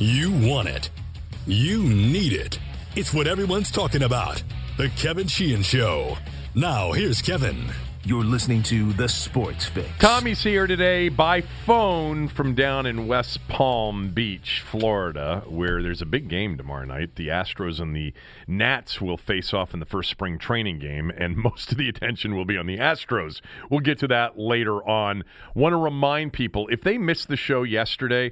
You want it. You need it. It's what everyone's talking about. The Kevin Sheehan Show. Now, here's Kevin. You're listening to The Sports Fix. Tommy's here today by phone from down in West Palm Beach, Florida, where there's a big game tomorrow night. The Astros and the Nats will face off in the first spring training game, and most of the attention will be on the Astros. We'll get to that later on. Want to remind people if they missed the show yesterday,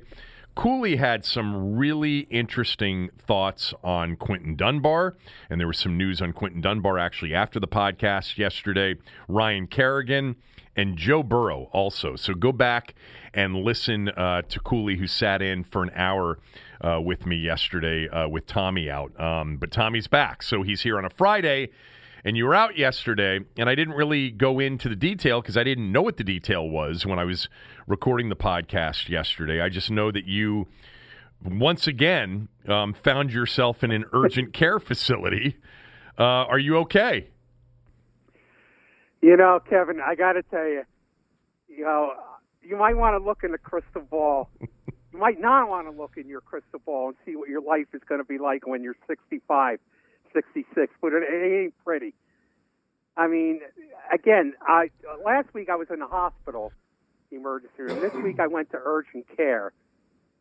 Cooley had some really interesting thoughts on Quinton Dunbar, and there was some news on Quinton Dunbar actually after the podcast yesterday. Ryan Kerrigan and Joe Burrow also. So go back and listen uh, to Cooley, who sat in for an hour uh, with me yesterday uh, with Tommy out. Um, but Tommy's back, so he's here on a Friday and you were out yesterday, and I didn't really go into the detail because I didn't know what the detail was when I was recording the podcast yesterday. I just know that you once again um, found yourself in an urgent care facility. Uh, are you okay? You know, Kevin, I got to tell you, you know, you might want to look in the crystal ball. you might not want to look in your crystal ball and see what your life is going to be like when you're 65 66, but it, it ain't pretty. I mean, again, I last week I was in the hospital, emergency room. This week I went to urgent care.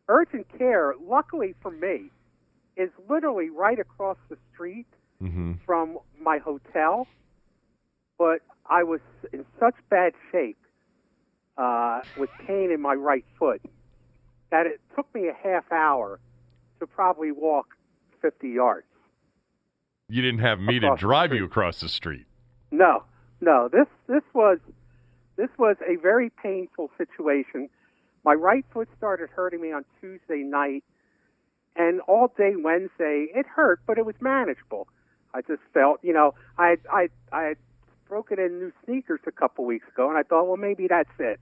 Urgent care, luckily for me, is literally right across the street mm-hmm. from my hotel. But I was in such bad shape uh, with pain in my right foot that it took me a half hour to probably walk 50 yards. You didn't have me to drive you across the street. No, no. This this was this was a very painful situation. My right foot started hurting me on Tuesday night, and all day Wednesday it hurt, but it was manageable. I just felt, you know, I I I had broken in new sneakers a couple weeks ago, and I thought, well, maybe that's it.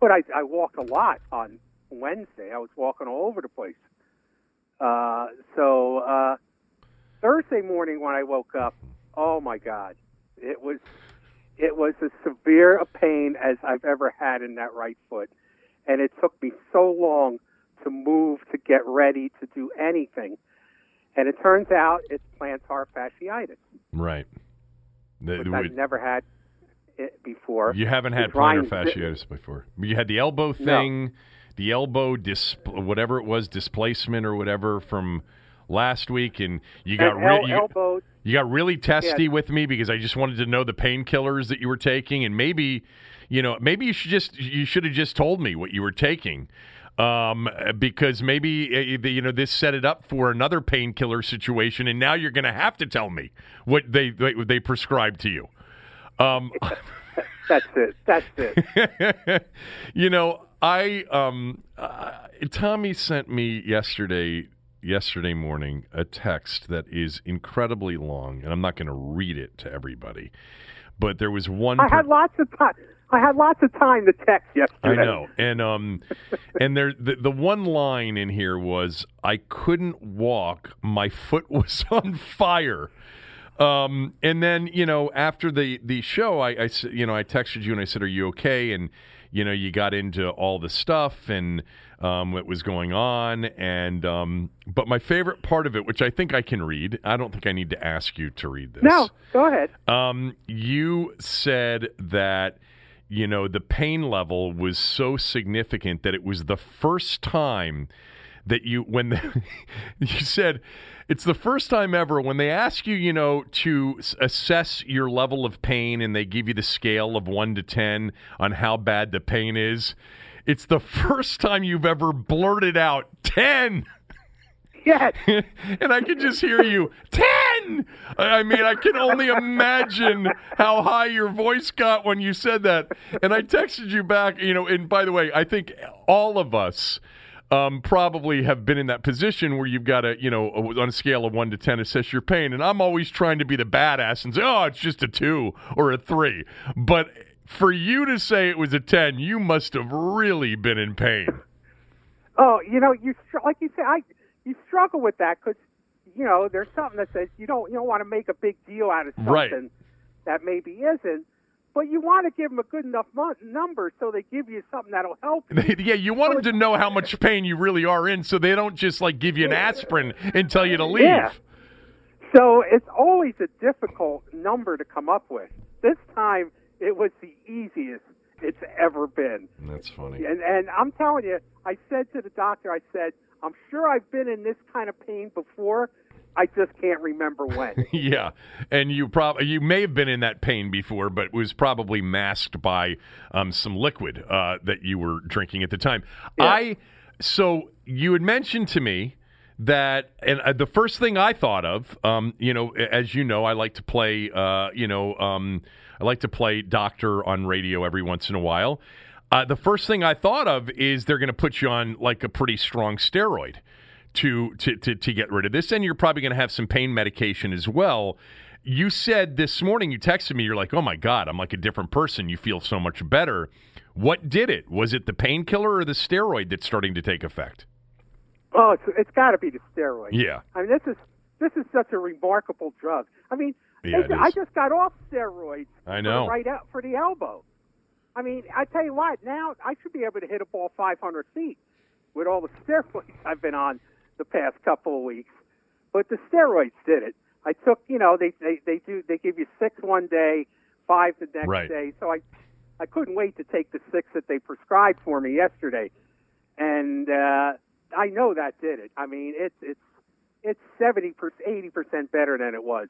But I I walked a lot on Wednesday. I was walking all over the place. Uh, so uh, Thursday morning when I woke up, oh my God, it was it was as severe a pain as I've ever had in that right foot, and it took me so long to move to get ready to do anything. And it turns out it's plantar fasciitis. Right. The, which I've never had it before. You haven't had plantar fasciitis before. You had the elbow thing, no. the elbow dis whatever it was, displacement or whatever from last week, and you got and el- you, you, got really testy yeah. with me because I just wanted to know the painkillers that you were taking, and maybe, you know, maybe you should just you should have just told me what you were taking. Um, because maybe uh, you know this set it up for another painkiller situation, and now you're going to have to tell me what they they, they prescribed to you. Um, That's it. That's it. you know, I um, uh, Tommy sent me yesterday yesterday morning a text that is incredibly long, and I'm not going to read it to everybody. But there was one. I had lots of time. I had lots of time to text yesterday. I know, and um, and there the, the one line in here was I couldn't walk. My foot was on fire. Um, and then you know after the the show, I, I you know I texted you and I said, "Are you okay?" And you know you got into all the stuff and um, what was going on. And um, but my favorite part of it, which I think I can read, I don't think I need to ask you to read this. No, go ahead. Um, you said that you know the pain level was so significant that it was the first time that you when the, you said it's the first time ever when they ask you, you know, to assess your level of pain and they give you the scale of 1 to 10 on how bad the pain is. It's the first time you've ever blurted out 10. Yes. and I can just hear you, 10. I mean, I can only imagine how high your voice got when you said that. And I texted you back, you know, and by the way, I think all of us um, probably have been in that position where you've got to, you know, on a scale of one to 10, assess your pain. And I'm always trying to be the badass and say, oh, it's just a two or a three. But for you to say it was a 10, you must have really been in pain. Oh, you know, you like you say, I you struggle with that because you know there's something that says you don't you don't want to make a big deal out of something right. that maybe isn't. but you want to give them a good enough number so they give you something that'll help. You. yeah, you want them to know how much pain you really are in, so they don't just like give you an aspirin and tell you to leave. Yeah. So it's always a difficult number to come up with. This time it was the easiest it's ever been. That's funny. And and I'm telling you, I said to the doctor, I said, I'm sure I've been in this kind of pain before. I just can't remember when. yeah, and you probably you may have been in that pain before, but it was probably masked by um, some liquid uh, that you were drinking at the time. Yeah. I so you had mentioned to me that, and uh, the first thing I thought of, um, you know, as you know, I like to play, uh, you know, um, I like to play doctor on radio every once in a while. Uh, the first thing I thought of is they're going to put you on like a pretty strong steroid to to to, to get rid of this, and you're probably going to have some pain medication as well. You said this morning, you texted me, you're like, oh my God, I'm like a different person. You feel so much better. What did it? Was it the painkiller or the steroid that's starting to take effect? Oh, it's, it's got to be the steroid. Yeah. I mean, this is this is such a remarkable drug. I mean, Yeah, I just got off steroids. I know. right out for the elbow. I mean, I tell you what. Now I should be able to hit a ball 500 feet with all the steroids I've been on the past couple of weeks. But the steroids did it. I took, you know, they they they do they give you six one day, five the next Right. day. So I I couldn't wait to take the six that they prescribed for me yesterday, and uh, I know that did it. I mean, it's it's it's seventy percent, eighty percent better than it was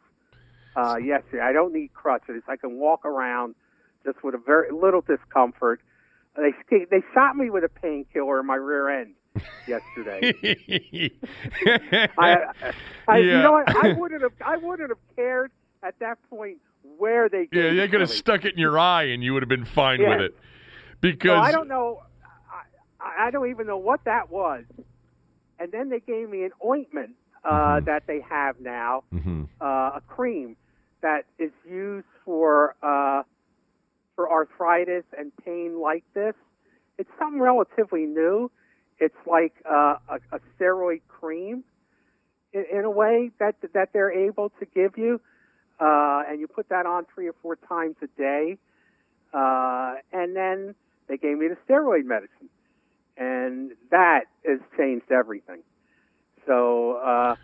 uh, yesterday. I don't need crutches. I can walk around just with a very little discomfort. They they shot me with a painkiller in my rear end yesterday. I, I, You know what? I wouldn't have I wouldn't have cared at that point where they. yeah, they could have stuck it in your eye and you would have been fine Yeah. with it. Because I don't know. I, I don't even know what that was. And then they gave me an ointment uh, Mm-hmm. that they have now, Mhm. uh, a cream that is used for uh, for arthritis and pain like this. It's something relatively new. It's like uh, a, a steroid cream in, in a way that that they're able to give you, uh, and you put that on three or four times a day, uh, and then they gave me the steroid medicine, and that has changed everything. So uh,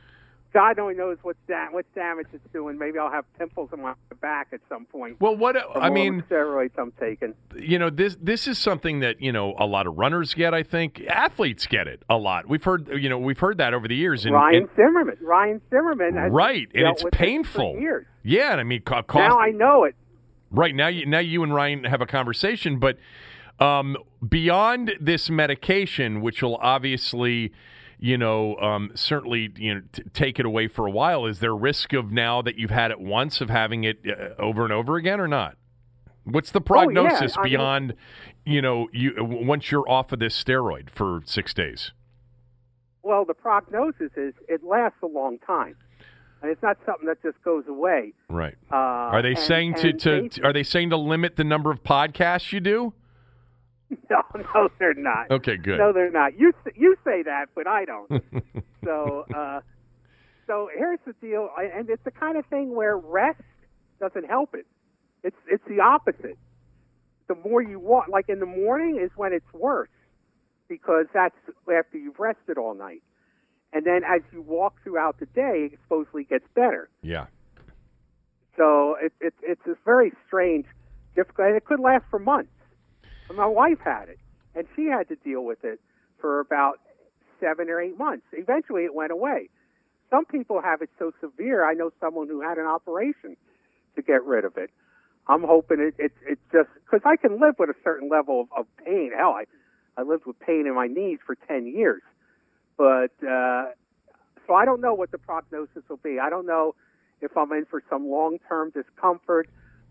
God only knows what da- what damage it's doing. Maybe I'll have pimples on my back at some point. well, what I mean, steroids I'm taking. you know this this is something that you know a lot of runners get. I think athletes get it a lot. We've heard you know we've heard that over the years. And, Ryan and- Zimmerman. Ryan Zimmerman. Right, and it's painful. years. Yeah, and I mean, cost, Now I know it. Right now, you, now you and Ryan have a conversation, but um, beyond this medication, which will obviously, you know, um, certainly, you know, t- take it away for a while. Is there risk of now that you've had it once of having it uh, over and over again, or not? What's the Oh, yeah, prognosis mean- beyond, you know, you once you're off of this steroid for six days? Well, the prognosis is it lasts a long time, and it's not something that just goes away. Right. Uh, Are they and- saying to, to, they- to are they saying to limit the number of podcasts you do? No, no, they're not. Okay, good. No, they're not. You you say that, but I don't. so, uh, so here's the deal, and it's the kind of thing where rest doesn't help it. It's it's the opposite. The more you walk, like in the morning, is when it's worse because that's after you've rested all night, and then as you walk throughout the day, it supposedly gets better. Yeah. So it, it, it's this very strange, difficult, and it could last for months. My wife had it, and she had to deal with it for about seven or eight months. Eventually, it went away. Some people have it so severe. I know someone who had an operation to get rid of it. I'm hoping it it, it just because I can live with a certain level of, of pain. Hell, I I lived with pain in my knees for ten years, but uh, so I don't know what the prognosis will be. I don't know if I'm in for some long-term discomfort,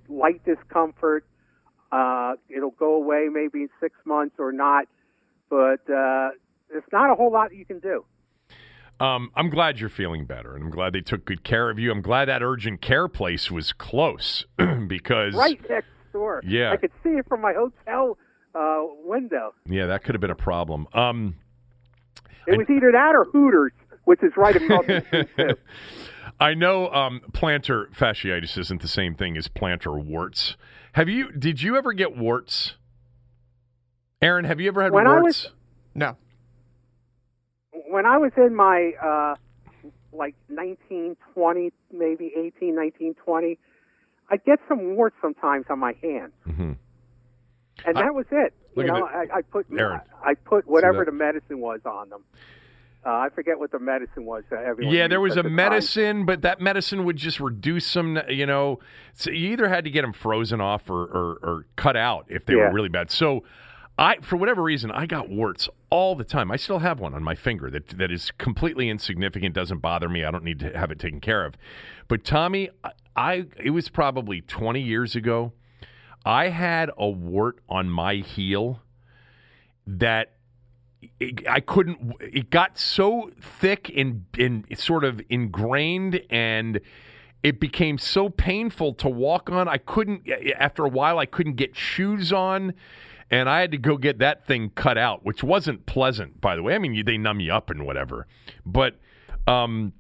light discomfort. Uh, it'll go away maybe in six months or not, but uh, there's not a whole lot you can do. Um, I'm glad you're feeling better, and I'm glad they took good care of you. I'm glad that urgent care place was close because Right next door. Yeah. I could see it from my hotel uh, window. yeah, that could have been a problem. Um, It was either that or Hooters, which is right across the street too. I know um, plantar fasciitis isn't the same thing as plantar warts. Have you? Did you ever get warts? Aaron, have you ever had When I warts? was- No. when I was in my uh, like 19, 20, maybe 18, 19, 20, I'd get some warts sometimes on my hands, Mhm. and I- that was it. You know. I, I put Aaron. I, I put whatever the medicine was on them. Uh, I forget what the medicine was. That everyone Yeah, there was a the time. medicine, but that medicine would just reduce them. You know, so you either had to get them frozen off or, or, or cut out if they Yeah. were really bad. So, I for whatever reason, I got warts all the time. I still have one on my finger that that is completely insignificant, doesn't bother me. I don't need to have it taken care of. But Tommy, I, I it was probably twenty years ago. I had a wart on my heel that I couldn't. It got so thick and and sort of ingrained, and it became so painful to walk on. I couldn't. After a while, I couldn't get shoes on, and I had to go get that thing cut out, which wasn't pleasant, by the way. I mean, they numb you up and whatever, but. Um,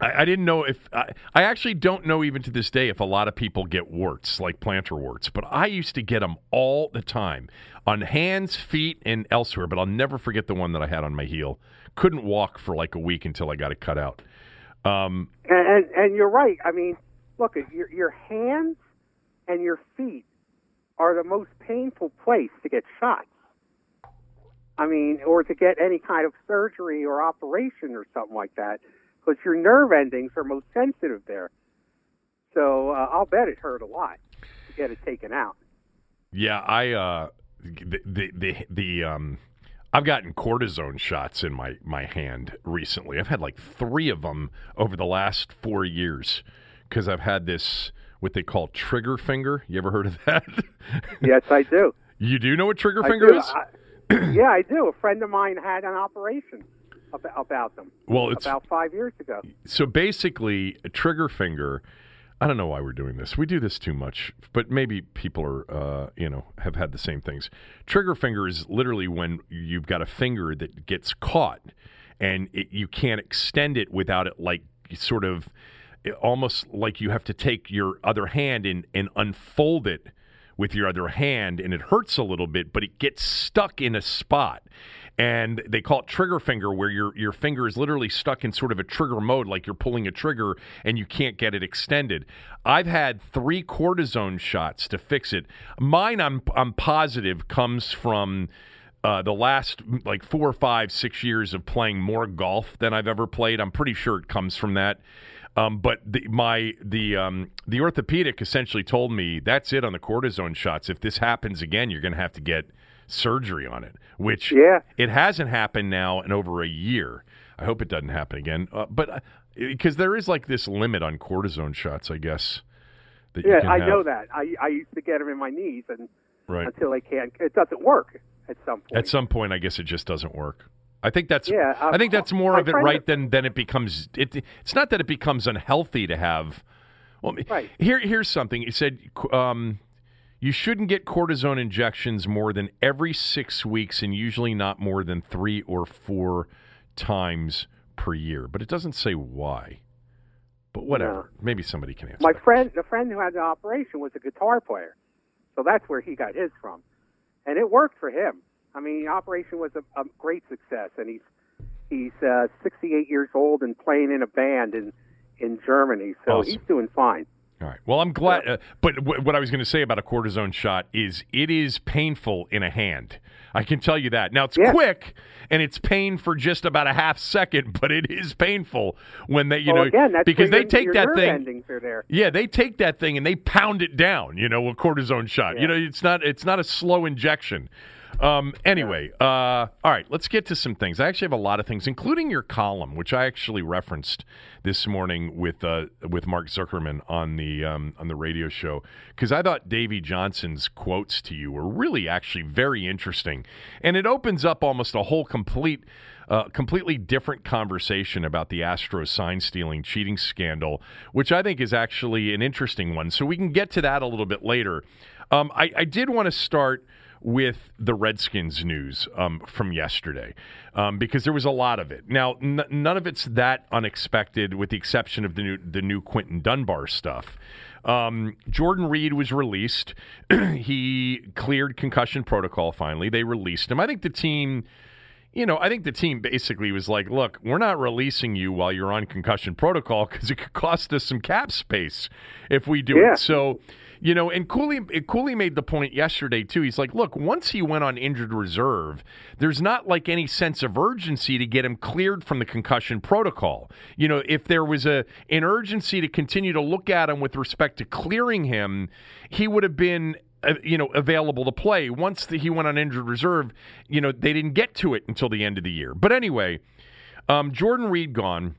I, I didn't know if I, I actually don't know even to this day if a lot of people get warts like plantar warts, but I used to get them all the time on hands, feet, and elsewhere. But I'll never forget the one that I had on my heel. Couldn't walk for like a week until I got it cut out. Um, And, and and you're right. I mean, look, your your hands and your feet are the most painful place to get shots. I mean, or to get any kind of surgery or operation or something like that, because your nerve endings are most sensitive there. So uh, I'll bet it hurt a lot to get it taken out. yeah, I uh, the the the, the um. I've gotten cortisone shots in my, my hand recently. I've had like three of them over the last four years because I've had this what they call trigger finger. You ever heard of that? Yes, I do. you do know what trigger I finger do. is? I, yeah, I do. A friend of mine had an operation about, them well, it's about five years ago. so basically a trigger finger. I don't know why we're doing this. We do this too much, but maybe people are, uh, you know, have had the same things. Trigger finger is literally when you've got a finger that gets caught, and it, you can't extend it without it, like sort of, almost like you have to take your other hand and and unfold it with your other hand, and it hurts a little bit, but it gets stuck in a spot and they call it trigger finger where your your finger is literally stuck in sort of a trigger mode like you're pulling a trigger and you can't get it extended i've had 3 cortisone shots to fix it mine i'm i'm positive comes from uh, the last like four or five, six years of playing more golf than I've ever played. I'm pretty sure it comes from that. Um, but the, my the um, the orthopedic essentially told me that's it on the cortisone shots. If this happens again, you're going to have to get surgery on it. Which Yeah. it hasn't happened now in over a year. I hope it doesn't happen again. Uh, but because there is like this limit on cortisone shots, I guess. That you Yeah, I have. know that. I I used to get them in my knees, and Right. until they can't, it doesn't work at some point. At some point, I guess it just doesn't work. I think that's. Yeah, um, I think that's more of it, right? Than than it becomes. It, it's not that it becomes unhealthy to have. Well, Right. here here's something. It said um, you shouldn't get cortisone injections more than every six weeks, and usually not more than three or four times per year. But it doesn't say why. But whatever. Maybe somebody can answer. my that. friend, the friend who had the operation, was a guitar player, so that's where he got his from, and it worked for him. I mean, the operation was a, a great success, and he's he's uh, 68 years old and playing in a band in in Germany, so Awesome. he's doing fine. All right. Well, I'm glad. Uh, but w- what I was going to say about a cortisone shot is it is painful in a hand. I can tell you that. Now it's Yeah. quick and it's pain for just about a half second, but it is painful when they, you well, know, again, that's because they your, take your that thing. there. Yeah, they take that thing and they pound it down. You know, a cortisone shot. You know, it's not it's not a slow injection. Um, anyway, uh, all right, let's get to some things. I actually have a lot of things, including your column, which I actually referenced this morning with uh, with Mark Zuckerman on the um, on the radio show because I thought Davey Johnson's quotes to you were really actually very interesting, and it opens up almost a whole complete. Uh, completely different conversation about the Astros sign stealing cheating scandal, which I think is actually an interesting one. So we can get to that a little bit later. Um, I, I did want to start with the Redskins news um, from yesterday um, because there was a lot of it. Now, n- none of it's that unexpected, with the exception of the new the new Quinton Dunbar stuff. Um, Jordan Reed was released. he cleared concussion protocol finally. They released him. I think the team you know, I think the team basically was like, look, we're not releasing you while you're on concussion protocol because it could cost us some cap space if we do Yeah. it. So, you know, and Cooley, Cooley made the point yesterday, too. He's like, look, once he went on injured reserve, there's not like any sense of urgency to get him cleared from the concussion protocol. You know, if there was a an urgency to continue to look at him with respect to clearing him, he would have been uh, you know available to play once the, he went on injured reserve you know they didn't get to it until the end of the year but anyway um, jordan reed gone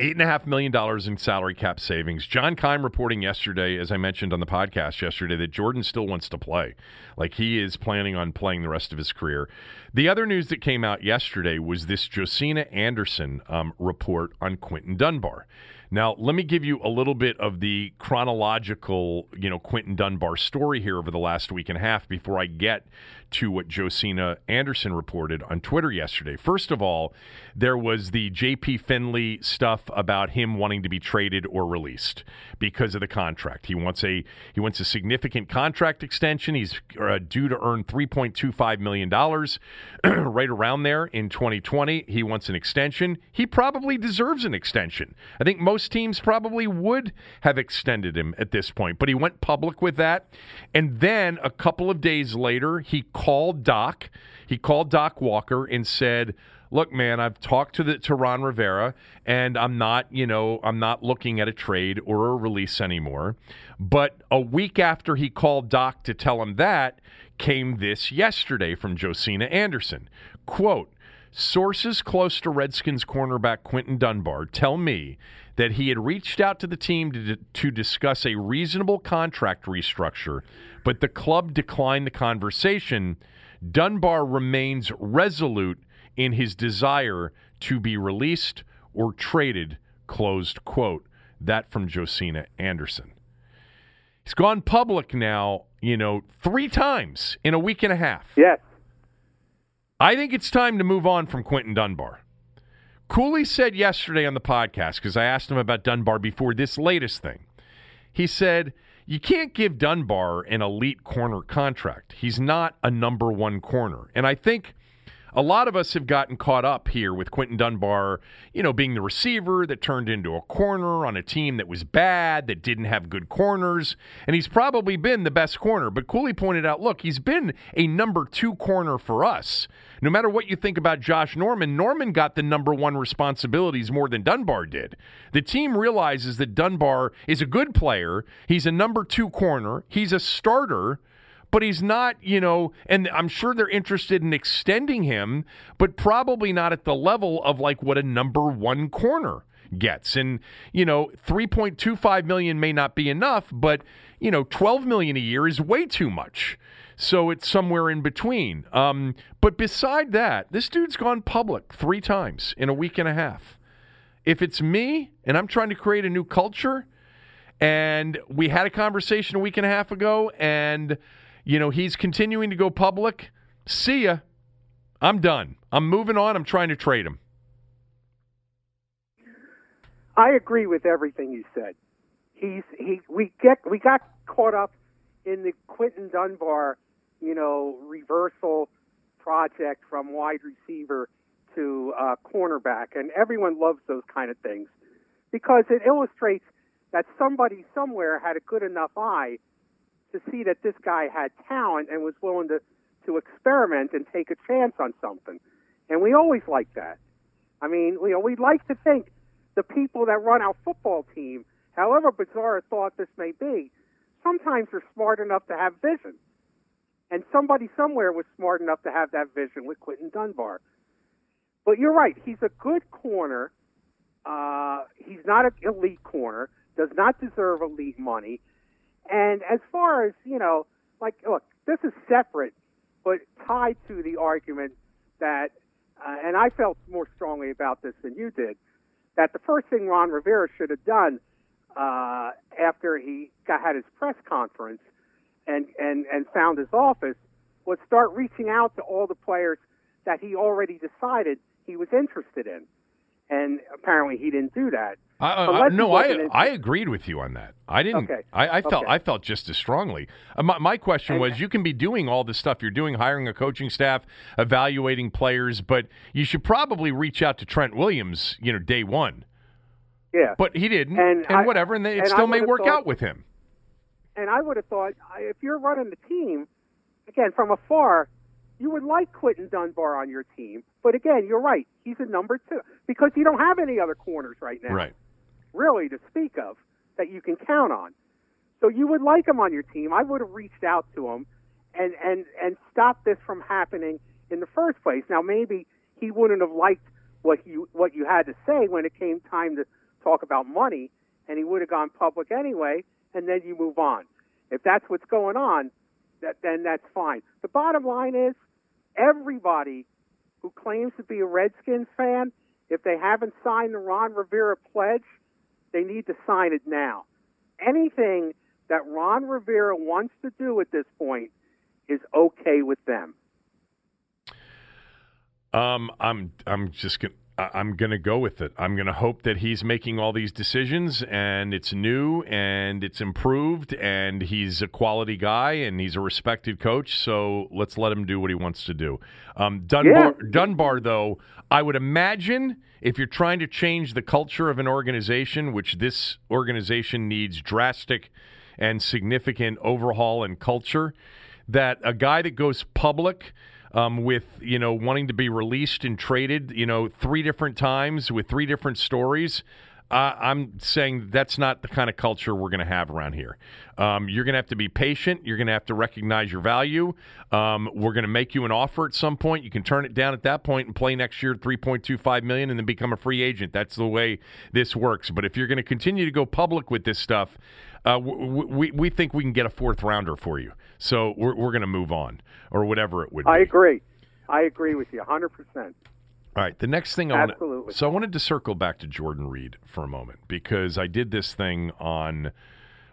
Eight and a half million dollars in salary cap savings. John Keim reporting yesterday, as I mentioned on the podcast yesterday, that Jordan still wants to play. Like he is planning on playing the rest of his career. The other news that came out yesterday was this Josina Anderson um, report on Quinton Dunbar. Now, let me give you a little bit of the chronological, you know, Quinton Dunbar story here over the last week and a half before I get to what Josina Anderson reported on Twitter yesterday. First of all, there was the JP Finley stuff about him wanting to be traded or released because of the contract. He wants a he wants a significant contract extension. He's uh, due to earn 3.25 million dollars right around there in 2020. He wants an extension. He probably deserves an extension. I think most teams probably would have extended him at this point, but he went public with that. And then a couple of days later, he called Doc. He called Doc Walker and said, "Look, man, I've talked to the to Ron Rivera, and I'm not, you know, I'm not looking at a trade or a release anymore." But a week after he called Doc to tell him that, came this yesterday from Josina Anderson. Quote. Sources close to Redskins cornerback Quinton Dunbar tell me that he had reached out to the team to, to discuss a reasonable contract restructure, but the club declined the conversation. Dunbar remains resolute in his desire to be released or traded. Closed quote. That from Josina Anderson. He's gone public now, you know, three times in a week and a half. Yes. I think it's time to move on from Quinton Dunbar. Cooley said yesterday on the podcast, because I asked him about Dunbar before this latest thing. He said, You can't give Dunbar an elite corner contract. He's not a number one corner. And I think a lot of us have gotten caught up here with Quinton Dunbar, you know, being the receiver that turned into a corner on a team that was bad, that didn't have good corners. And he's probably been the best corner. But Cooley pointed out look, he's been a number two corner for us. No matter what you think about Josh Norman, Norman got the number one responsibilities more than Dunbar did. The team realizes that Dunbar is a good player. He's a number two corner. He's a starter but he's not, you know, and I'm sure they're interested in extending him, but probably not at the level of like what a number one corner gets. And, you know, 3.25 million may not be enough, but, you know, 12 million a year is way too much. So it's somewhere in between. Um, but beside that, this dude's gone public three times in a week and a half. If it's me and I'm trying to create a new culture, and we had a conversation a week and a half ago, and you know, he's continuing to go public. See ya. I'm done. I'm moving on. I'm trying to trade him. I agree with everything you said. He's he we get we got caught up in the Quinton Dunbar, you know, reversal project from wide receiver to uh, cornerback, and everyone loves those kind of things because it illustrates that somebody somewhere had a good enough eye to see that this guy had talent and was willing to to experiment and take a chance on something. And we always like that. I mean, you know, we like to think the people that run our football team, however bizarre a thought this may be, sometimes are smart enough to have vision. And somebody somewhere was smart enough to have that vision with Quinton Dunbar. But you're right, he's a good corner. Uh, he's not an elite corner, does not deserve elite money. And as far as, you know, like, look, this is separate, but tied to the argument that, uh, and I felt more strongly about this than you did, that the first thing Ron Rivera should have done uh, after he got, had his press conference and, and, and found his office was start reaching out to all the players that he already decided he was interested in. And apparently he didn't do that. Uh, no, I I agreed with you on that. I didn't. Okay. I, I felt okay. I felt just as strongly. Uh, my, my question and, was: you can be doing all this stuff you're doing, hiring a coaching staff, evaluating players, but you should probably reach out to Trent Williams. You know, day one. Yeah, but he didn't, and, and I, whatever, and it and still may work thought, out with him. And I would have thought if you're running the team, again from afar, you would like Quinton Dunbar on your team. But again, you're right; he's a number two because you don't have any other corners right now. Right really to speak of that you can count on. So you would like him on your team. I would have reached out to him and and and stopped this from happening in the first place. Now maybe he wouldn't have liked what you what you had to say when it came time to talk about money, and he would have gone public anyway, and then you move on. If that's what's going on, that then that's fine. The bottom line is everybody who claims to be a Redskins fan, if they haven't signed the Ron Rivera pledge, they need to sign it now. Anything that Ron Rivera wants to do at this point is okay with them. Um, I'm I'm just gonna I'm gonna go with it. I'm gonna hope that he's making all these decisions and it's new and it's improved and he's a quality guy and he's a respected coach. So let's let him do what he wants to do. Um, Dunbar, yeah. Dunbar, though, I would imagine if you're trying to change the culture of an organization, which this organization needs drastic and significant overhaul and culture, that a guy that goes public um, with you know wanting to be released and traded, you know, three different times with three different stories. Uh, I'm saying that's not the kind of culture we're going to have around here. Um, you're going to have to be patient. You're going to have to recognize your value. Um, we're going to make you an offer at some point. You can turn it down at that point and play next year 3.25 million and then become a free agent. That's the way this works. But if you're going to continue to go public with this stuff, uh, we, we think we can get a fourth rounder for you. So we're, we're going to move on or whatever it would be. I agree. I agree with you 100%. All right, the next thing I want so I wanted to circle back to Jordan Reed for a moment because I did this thing on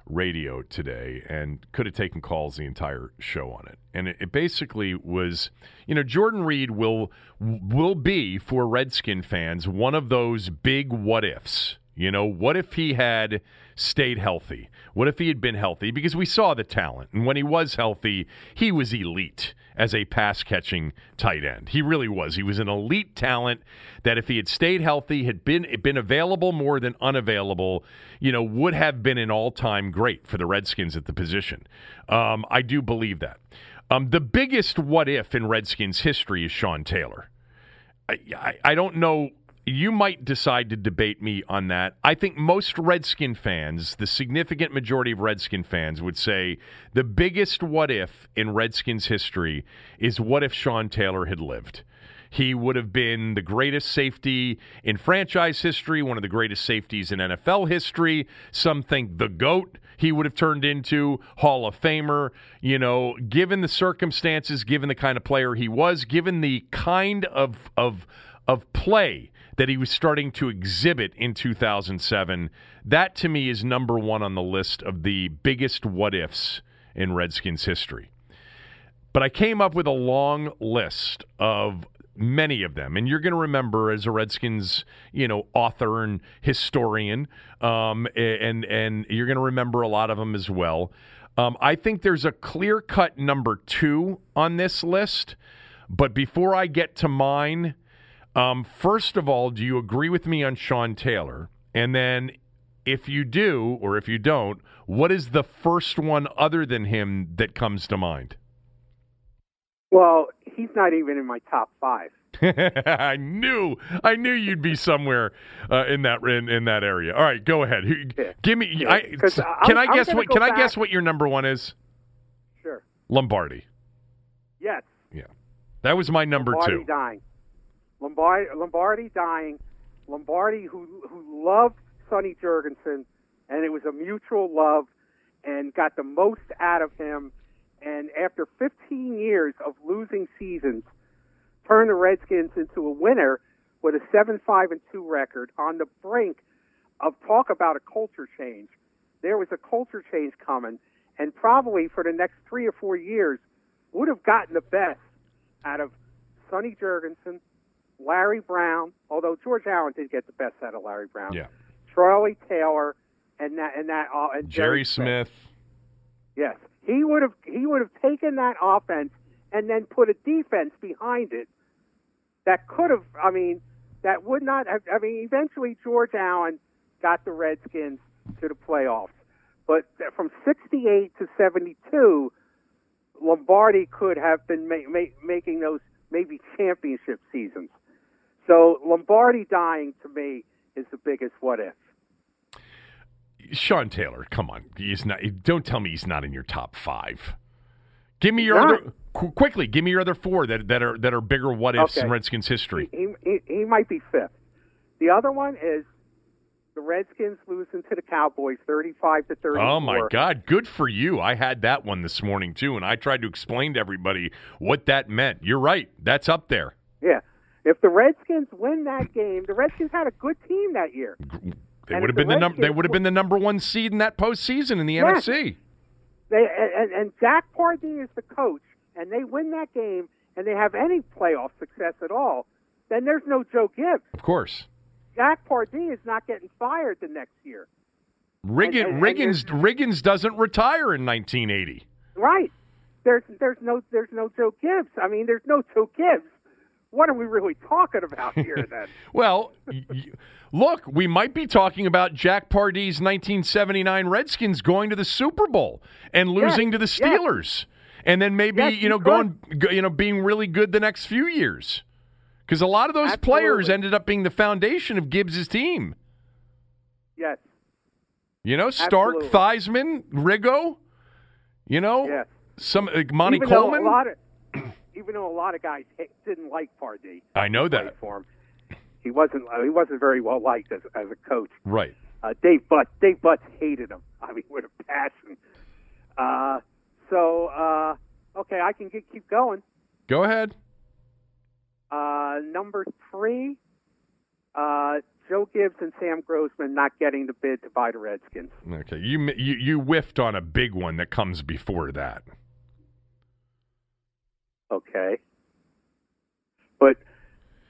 radio today and could have taken calls the entire show on it. And it, it basically was, you know, Jordan Reed will will be for Redskin fans one of those big what ifs. You know, what if he had stayed healthy? What if he had been healthy? Because we saw the talent. And when he was healthy, he was elite as a pass catching tight end. He really was. He was an elite talent that if he had stayed healthy, had been been available more than unavailable, you know, would have been an all time great for the Redskins at the position. Um, I do believe that. Um, the biggest what if in Redskins history is Sean Taylor. I, I, I don't know you might decide to debate me on that. I think most Redskin fans, the significant majority of Redskin fans, would say the biggest what if in Redskins history is what if Sean Taylor had lived. He would have been the greatest safety in franchise history, one of the greatest safeties in NFL history. Some think the GOAT he would have turned into Hall of Famer. You know, given the circumstances, given the kind of player he was, given the kind of of of play that he was starting to exhibit in 2007. That to me is number one on the list of the biggest what ifs in Redskins history. But I came up with a long list of many of them, and you're going to remember as a Redskins, you know, author and historian, um, and and you're going to remember a lot of them as well. Um, I think there's a clear cut number two on this list, but before I get to mine. Um, first of all, do you agree with me on Sean Taylor? And then, if you do or if you don't, what is the first one other than him that comes to mind? Well, he's not even in my top five. I knew, I knew you'd be somewhere uh, in that in, in that area. All right, go ahead. Yeah. Give me. Yeah, I, can I guess what? Can I guess what your number one is? Sure. Lombardi. Yes. Yeah, that was my number Lombardi two. dying. Lombardi, Lombardi dying. Lombardi, who who loved Sonny Jurgensen, and it was a mutual love, and got the most out of him. And after 15 years of losing seasons, turned the Redskins into a winner with a 7-5 and 2 record on the brink of talk about a culture change. There was a culture change coming, and probably for the next three or four years, would have gotten the best out of Sonny Jurgensen, Larry Brown, although George Allen did get the best out of Larry Brown. Yeah. Charlie Taylor and that and that uh, and Jerry Smith. Yes, he would have he would have taken that offense and then put a defense behind it that could have. I mean, that would not have. I mean, eventually George Allen got the Redskins to the playoffs, but from '68 to '72, Lombardi could have been ma- ma- making those maybe championship seasons. So Lombardi dying to me is the biggest what if. Sean Taylor, come on, he's not. Don't tell me he's not in your top five. Give me your Not. other qu- quickly. Give me your other four that, that are that are bigger what ifs Okay. in Redskins history. He, he, he might be fifth. The other one is the Redskins losing to the Cowboys 35 to 34. Oh my God, good for you! I had that one this morning too, and I tried to explain to everybody what that meant. You're right. That's up there. Yeah. If the Redskins win that game, the Redskins had a good team that year. They And would have if the been the number. They would have been the number one seed in that postseason in the Yes. NFC. They and, and, Jack Pardee is the coach, and they win that game, and they have any playoff success at all. Then there's no Joe Gibbs. Of course. Jack Pardee is not getting fired the next year. Riggin, and Riggins Riggins doesn't retire in 1980. Right. There's there's no there's no Joe Gibbs. I mean, there's no Joe Gibbs. What are we really talking about here then? Well, y- look, we might be talking about Jack Pardee's 1979 Redskins going to the Super Bowl and losing to the yes. Steelers, and then maybe Yes, you know going, you know, being really good the next few years, because a lot of those players ended up being the foundation of Gibbs's team. yes. You know, Starke, Absolutely. Theismann, Riggo. You know, Yes. some like Monte even Coleman. Though a lot of, even though a lot of guys didn't like Pardee. I know that. for him. He wasn't. uh, He wasn't very well liked as, as a coach. Right. Uh, Dave Butz. Dave Butz hated him. I mean, with a passion. Uh, so uh, okay, I can get, keep going. Go ahead. Uh, number three, uh, Joe Gibbs and Sam Grossman not getting the bid to buy the Redskins. Okay, you you you whiffed on a big one that comes before that. Okay, but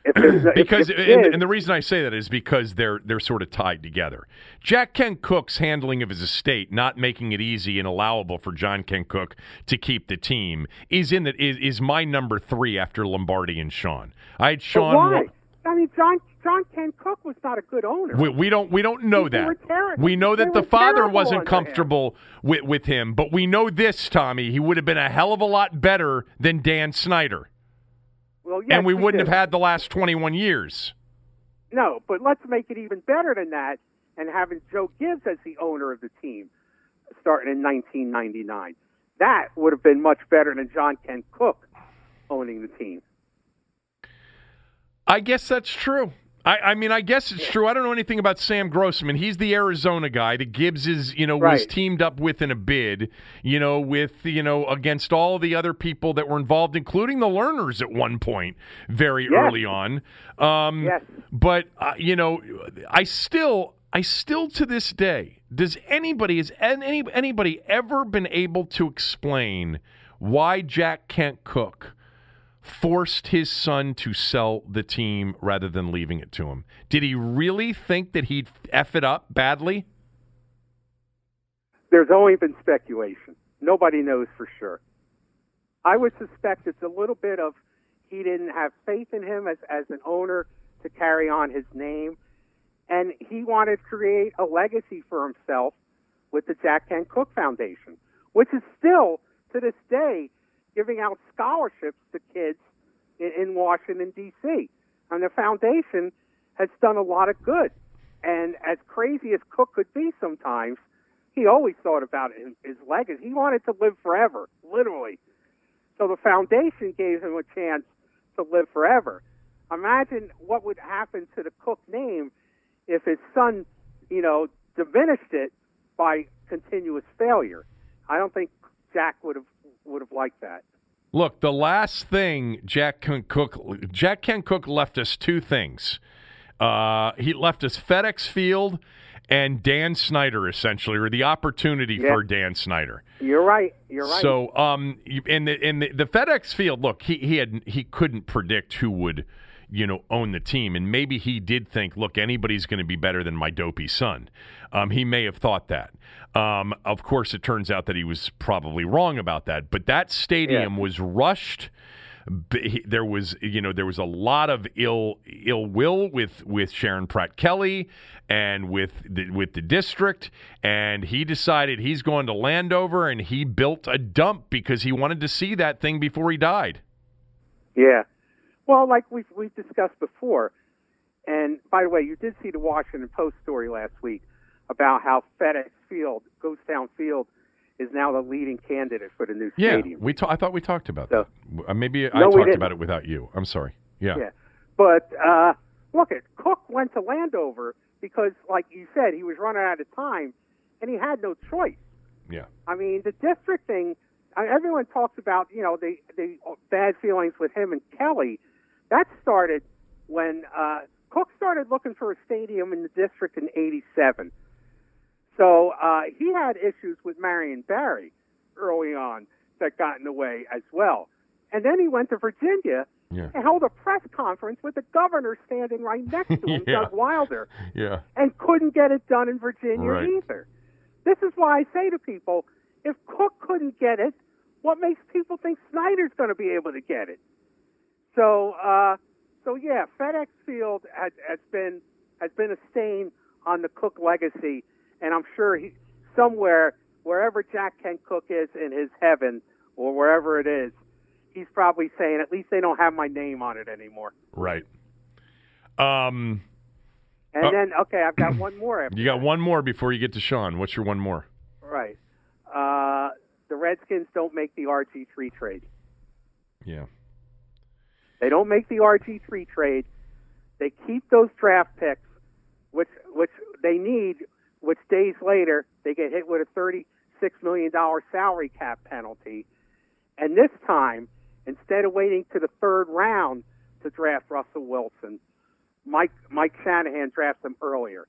if there's no, because and, is- and the reason I say that is because they're they're sort of tied together. Jack Kent Cooke's handling of his estate, not making it easy and allowable for John Kent Cooke to keep the team, is in that is, is my number three after Lombardi and Sean. I had Sean. why? I mean, John John Kent Cooke was not a good owner. we, we don't we don't know They that. We know that They the father wasn't comfortable with with him, but we know this, Tommy. He would have been a hell of a lot better than Dan Snyder, well, yes, and we, wouldn't do. have had the last twenty one years. No, but let's make it even better than that and having Joe Gibbs as the owner of the team starting in 1999. That would have been much better than John Kent Cooke owning the team. I guess that's true. I, I mean, I guess it's true. I don't know anything about Sam Grossman. He's the Arizona guy that Gibbs is, you know, was teamed up with in a bid, you know, with, you know, against all the other people that were involved, including the Lerners at one point, very Yes. early on. Um, Yes. But uh, you know, I still, I still to this day, does anybody has any anybody ever been able to explain why Jack Kent Cooke? Forced his son to sell the team rather than leaving it to him. Did he really think that he'd F it up badly? There's only been speculation. Nobody knows for sure. I would suspect it's a little bit of he didn't have faith in him as, as an owner to carry on his name, and he wanted to create a legacy for himself with the Jack Kent Cooke Foundation, which is still, to this day, giving out scholarships to kids in, in Washington, D.C. And the foundation has done a lot of good. And as crazy as Cooke could be sometimes, he always thought about his, his legacy. He wanted to live forever, literally. So the foundation gave him a chance to live forever. Imagine what would happen to the Cooke name if his son, you know, diminished it by continuous failure. I don't think Jack would have would have liked that. Look, the last thing Jack Kent Cooke Jack Kent Cooke left us two things. Uh, he left us FedEx Field and Dan Snyder essentially, or the opportunity Yeah. for Dan Snyder. You're right. You're right. So, um, in the in the, the FedEx Field, look, he he had he couldn't predict who would, you know, own the team, and maybe he did think, look, anybody's going to be better than my dopey son. Um, he may have thought that. Um, of course, it turns out that he was probably wrong about that. But that stadium Yeah. was rushed. There was, you know, there was a lot of ill ill will with with Sharon Pratt Kelly and with the, with the district, and he decided he's going to Landover, and he built a dump because he wanted to see that thing before he died. Yeah. Well, like we've we've discussed before, and by the way, you did see the Washington Post story last week about how FedEx Field, Ghostown Field, is now the leading candidate for the new Yeah, stadium. we ta- I thought we talked about So- that. Uh, Maybe I No, we talked about it without you. I'm sorry. Yeah. Yeah. But uh, look, at Cooke went to Landover because, like you said, he was running out of time, and he had no choice. Yeah. I mean, the district thing. I, everyone talks about you know the the bad feelings with him and Kelly. That started when uh, Cooke started looking for a stadium in the district in '87. So uh, he had issues with Marion Barry early on that got in the way as well. And then he went to Virginia Yeah. and held a press conference with the governor standing right next to him, Yeah. Doug Wilder, Yeah. and couldn't get it done in Virginia Right. either. This is why I say to people, if Cooke couldn't get it, what makes people think Snyder's going to be able to get it? So, uh, so yeah, FedEx Field has, has been has been a stain on the Cooke legacy, and I'm sure he somewhere wherever Jack Kent Cooke is in his heaven or wherever it is, he's probably saying, at least they don't have my name on it anymore. Right. Um, And Uh, then, okay, I've got one more. You got one more before you get to Sean. What's your one more? Right. Uh, the Redskins don't make the RG3 trade. Yeah. They don't make the RG3 trade. They keep those draft picks, which which they need. Which days later they get hit with a thirty-six million dollar salary cap penalty, and this time instead of waiting to the third round to draft Russell Wilson, Mike Mike Shanahan drafts him earlier,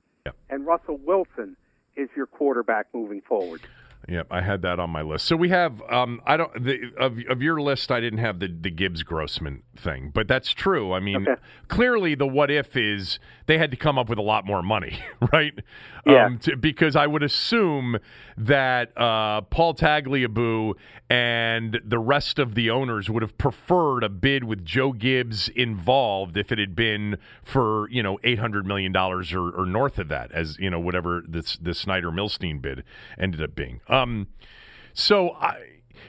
and Russell Wilson is your quarterback moving forward. Yep, I had that on my list. So we have um I don't the of of your list I didn't have the the Gibbs Grossman thing, but that's true. I mean, Okay. clearly the what if is they had to come up with a lot more money, right? Yeah. Um, to, because I would assume that uh, Paul Tagliabue and the rest of the owners would have preferred a bid with Joe Gibbs involved if it had been for you know eight hundred million dollars or, or north of that, as you know whatever this the Snyder Milstein bid ended up being. Um, so I.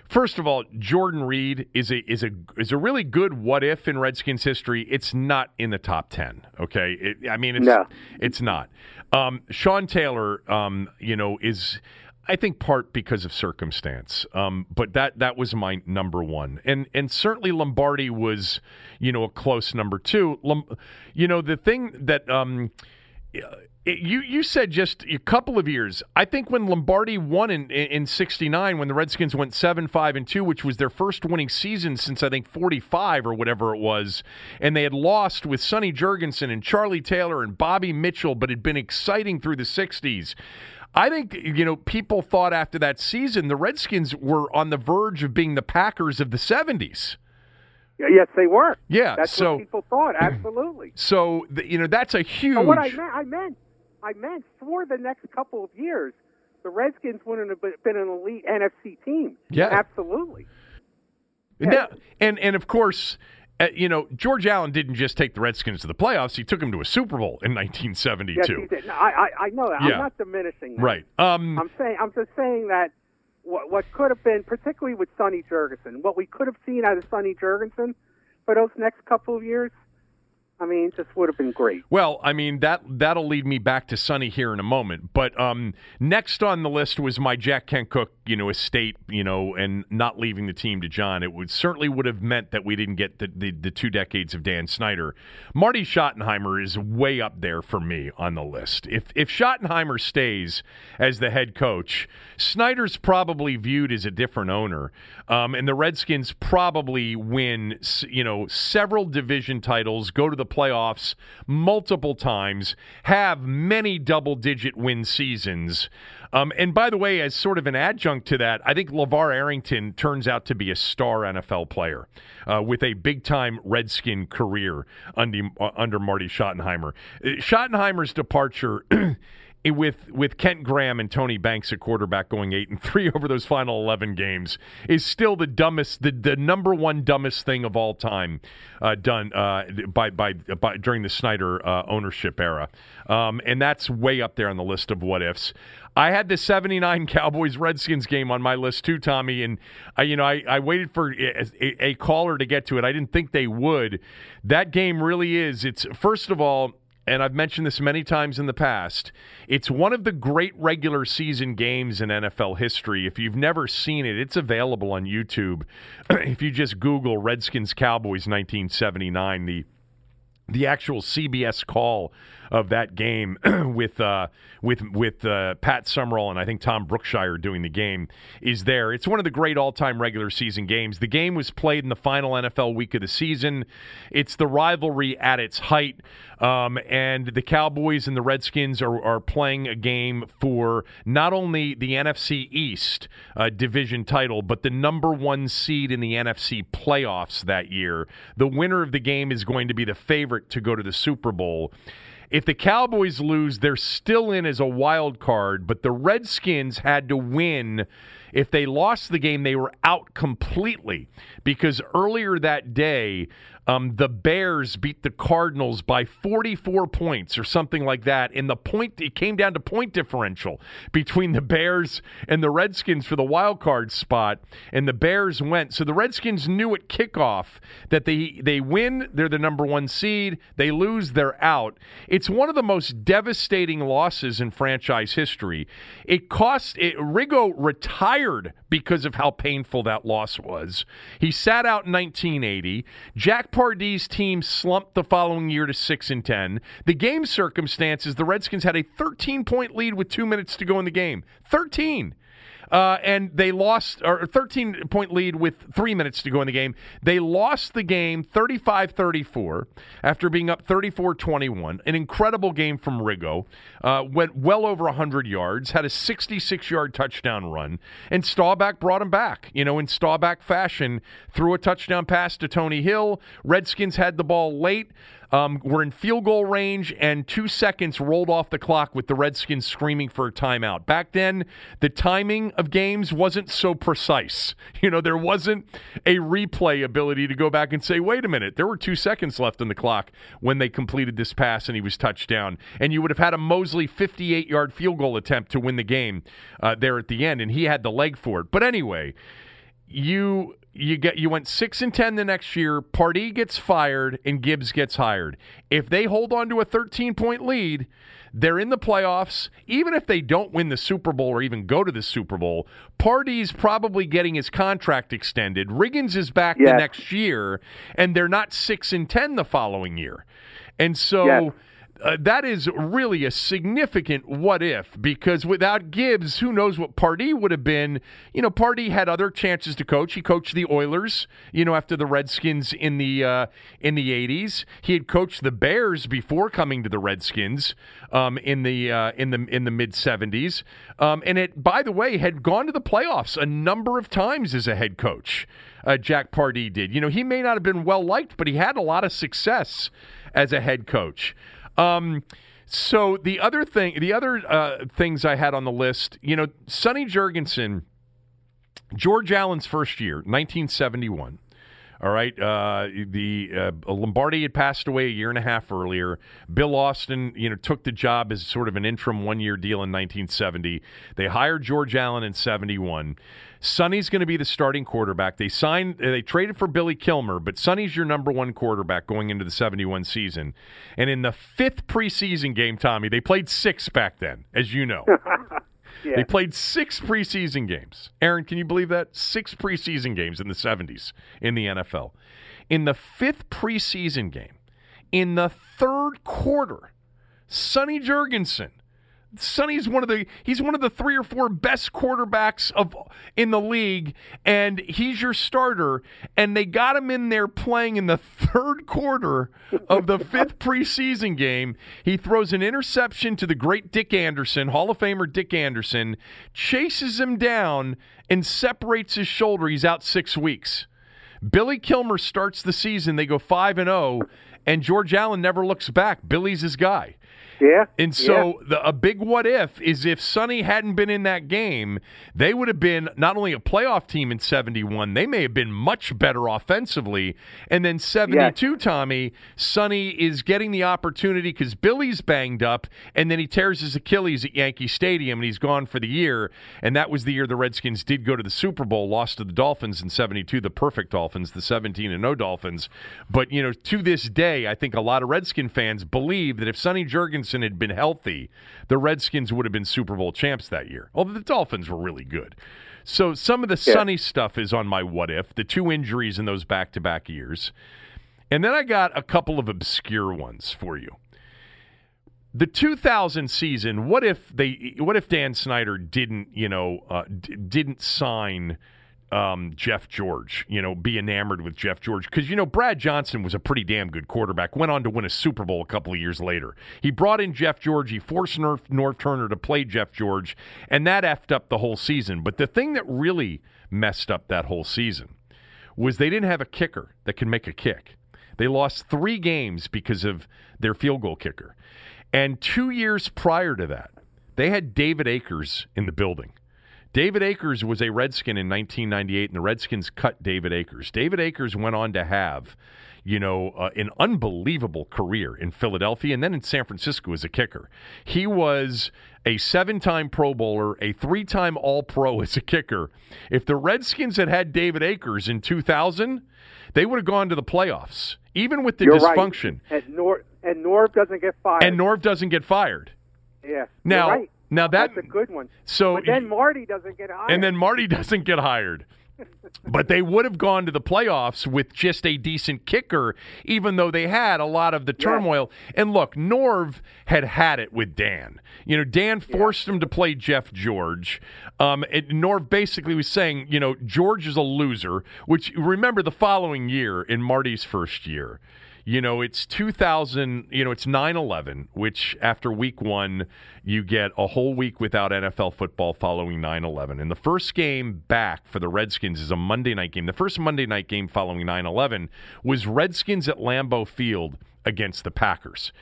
First of all, Jordan Reed is a is a is a really good what if in Redskins history. It's not in the top ten. Okay, it, I mean it's No. it's not. Um, Sean Taylor, um, you know, is I think part because of circumstance. Um, but that that was my number one, and and certainly Lombardi was, you know, a close number two. Lom- you know, the thing that um, it- you you said just a couple of years. I think when Lombardi won in in '69, when the Redskins went seven five and two, which was their first winning season since I think '45 or whatever it was, and they had lost with Sonny Jurgensen and Charlie Taylor and Bobby Mitchell, but had been exciting through the '60s. I think you know people thought after that season the Redskins were on the verge of being the Packers of the '70s. Yes, they were. Yeah, That's so- what people thought. Absolutely. So the, you know that's a huge. But what I meant, I meant, I meant for the next couple of years, the Redskins wouldn't have been an elite NFC team. Yeah. absolutely. Now, and and of course, uh, you know George Allen didn't just take the Redskins to the playoffs; he took them to a Super Bowl in 1972. Yes, he did. No, I, I, I know that. Yeah. I'm not diminishing that. Right. Um, I'm saying, I'm just saying that what what could have been, particularly with Sonny Jurgensen, what we could have seen out of Sonny Jurgensen for those next couple of years, I mean, just would have been great. Well, I mean that that'll lead me back to Sonny here in a moment. But um, next on the list was my Jack Kent Cooke, you know, estate, you know, and not leaving the team to John. It would certainly would have meant that we didn't get the, the, the two decades of Dan Snyder. Marty Schottenheimer is way up there for me on the list. If if Schottenheimer stays as the head coach, Snyder's probably viewed as a different owner, um, and the Redskins probably win, you know, several division titles, go to the playoffs multiple times, have many double digit win seasons. Um, and by the way, as sort of an adjunct to that, I think LaVar Arrington turns out to be a star NFL player uh, with a big time Redskin career under, uh, under Marty Schottenheimer. Uh, Schottenheimer's departure. with with Kent Graham and Tony Banks at quarterback going eight and three over those final eleven games is still the dumbest, the, the number one dumbest thing of all time uh, done uh, by, by, by during the Snyder uh, ownership era, um, and that's way up there on the list of what ifs. I had the 79 Cowboys Redskins game on my list too, Tommy. And, uh, you know, I, I waited for a, a, caller to get to it. I didn't think they would. That game really is. It's, first of all, and I've mentioned this many times in the past, it's one of the great regular season games in NFL history. If you've never seen it, it's available on YouTube. if you just Google Redskins Cowboys 1979, the the actual CBS call of that game with uh, with with uh, Pat Summerall and I think Tom Brookshier doing the game is there. It's one of the great all-time regular season games. The game was played in the final NFL week of the season. It's the rivalry at its height, um, and the Cowboys and the Redskins are, are playing a game for not only the NFC East uh, division title, but the number one seed in the NFC playoffs that year. The winner of the game is going to be the favorite to go to the Super Bowl. If the Cowboys lose, they're still in as a wild card, but the Redskins had to win. If they lost the game, they were out completely because earlier that day, um, the Bears beat the Cardinals by 44 points or something like that. And the point it came down to point differential between the Bears and the Redskins for the wild card spot, and the Bears went. So the Redskins knew at kickoff that they they win, they're the number one seed. They lose, they're out. It's one of the most devastating losses in franchise history. It cost it, Riggo retired because of how painful that loss was. He sat out in 1980. Jack Pardee's team slumped the following year to 6 and 10. The game circumstances, the Redskins had a 13 point lead with 2 minutes to go in the game. 13. Uh, and they lost, or 13 point lead with three minutes to go in the game. They lost the game 35 34 after being up 34 21. An incredible game from Riggo. Uh, went well over 100 yards, had a 66 yard touchdown run, and Staubach brought him back. You know, in Staubach fashion, threw a touchdown pass to Tony Hill. Redskins had the ball late. Um, we're in field goal range, and two seconds rolled off the clock with the Redskins screaming for a timeout. Back then, the timing of games wasn't so precise. You know, there wasn't a replay ability to go back and say, wait a minute, there were two seconds left in the clock when they completed this pass and he was touchdown. And you would have had a Mosley 58 yard field goal attempt to win the game uh, there at the end, and he had the leg for it. But anyway, you you get you went six and ten the next year. Pardee gets fired and Gibbs gets hired. If they hold on to a 13 point lead, they're in the playoffs. Even if they don't win the Super Bowl or even go to the Super Bowl, Pardee's probably getting his contract extended. Riggins is back yes. the next year, and they're not six and ten the following year. And so. Yes uh, that is really a significant what if because without Gibbs, who knows what Pardee would have been. You know, Pardee had other chances to coach. He coached the Oilers, you know, after the Redskins in the uh, in the '80s. He had coached the Bears before coming to the Redskins um, in the uh, in the in the mid '70s, um, and it by the way had gone to the playoffs a number of times as a head coach. Uh, Jack Pardee did. You know, he may not have been well liked, but he had a lot of success as a head coach. Um, so the other thing, the other uh, things I had on the list, you know, Sonny Jurgensen, George Allen's first year, 1971. All right. Uh, the uh, Lombardi had passed away a year and a half earlier. Bill Austin, you know, took the job as sort of an interim one-year deal in 1970. They hired George Allen in 71. Sonny's going to be the starting quarterback. They signed, they traded for Billy Kilmer, but Sonny's your number one quarterback going into the 71 season. And in the fifth preseason game, Tommy, they played six back then, as you know. yeah. They played six preseason games. Aaron, can you believe that? Six preseason games in the 70s in the NFL. In the fifth preseason game, in the third quarter, Sonny Jurgensen Sonny's one of the he's one of the three or four best quarterbacks of in the league, and he's your starter. And they got him in there playing in the third quarter of the fifth preseason game. He throws an interception to the great Dick Anderson, Hall of Famer Dick Anderson, chases him down and separates his shoulder. He's out six weeks. Billy Kilmer starts the season. They go five and zero, and George Allen never looks back. Billy's his guy. Yeah. And so yeah. the, a big what if is if Sonny hadn't been in that game, they would have been not only a playoff team in 71, they may have been much better offensively. And then 72, yes. Tommy, Sonny is getting the opportunity because Billy's banged up, and then he tears his Achilles at Yankee Stadium, and he's gone for the year. And that was the year the Redskins did go to the Super Bowl, lost to the Dolphins in 72, the perfect Dolphins, the 17 and no Dolphins. But, you know, to this day, I think a lot of Redskin fans believe that if Sonny Jurgens had been healthy, the Redskins would have been Super Bowl champs that year. Although the Dolphins were really good. So some of the yeah. Sonny stuff is on my what if, the two injuries in those back to back years. And then I got a couple of obscure ones for you. The 2000 season, what if they what if Dan Snyder didn't, you know, uh, d- didn't sign um, Jeff George, you know, be enamored with Jeff George. Because, you know, Brad Johnson was a pretty damn good quarterback, went on to win a Super Bowl a couple of years later. He brought in Jeff George, he forced North, Norv Turner to play Jeff George, and that effed up the whole season. But the thing that really messed up that whole season was they didn't have a kicker that can make a kick. They lost three games because of their field goal kicker. And two years prior to that, they had David Akers in the building. David Akers was a Redskin in 1998, and the Redskins cut David Akers. David Akers went on to have, you know, uh, an unbelievable career in Philadelphia and then in San Francisco as a kicker. He was a seven time Pro Bowler, a three time All Pro as a kicker. If the Redskins had had David Akers in 2000, they would have gone to the playoffs, even with the You're dysfunction. Right. And, Nor- and Norv doesn't get fired. And Norv doesn't get fired. Yeah. Now, right. Now that, that's a good one. So but then Marty doesn't get hired. And then Marty doesn't get hired. but they would have gone to the playoffs with just a decent kicker, even though they had a lot of the turmoil. And look, Norv had had it with Dan. You know, Dan forced yeah. him to play Jeff George. Um, and Norv basically was saying, you know, George is a loser, which remember the following year in Marty's first year you know, it's 2000, you know, it's 9 11, which after week one, you get a whole week without NFL football following 9 11. And the first game back for the Redskins is a Monday night game. The first Monday night game following 9 11 was Redskins at Lambeau Field against the Packers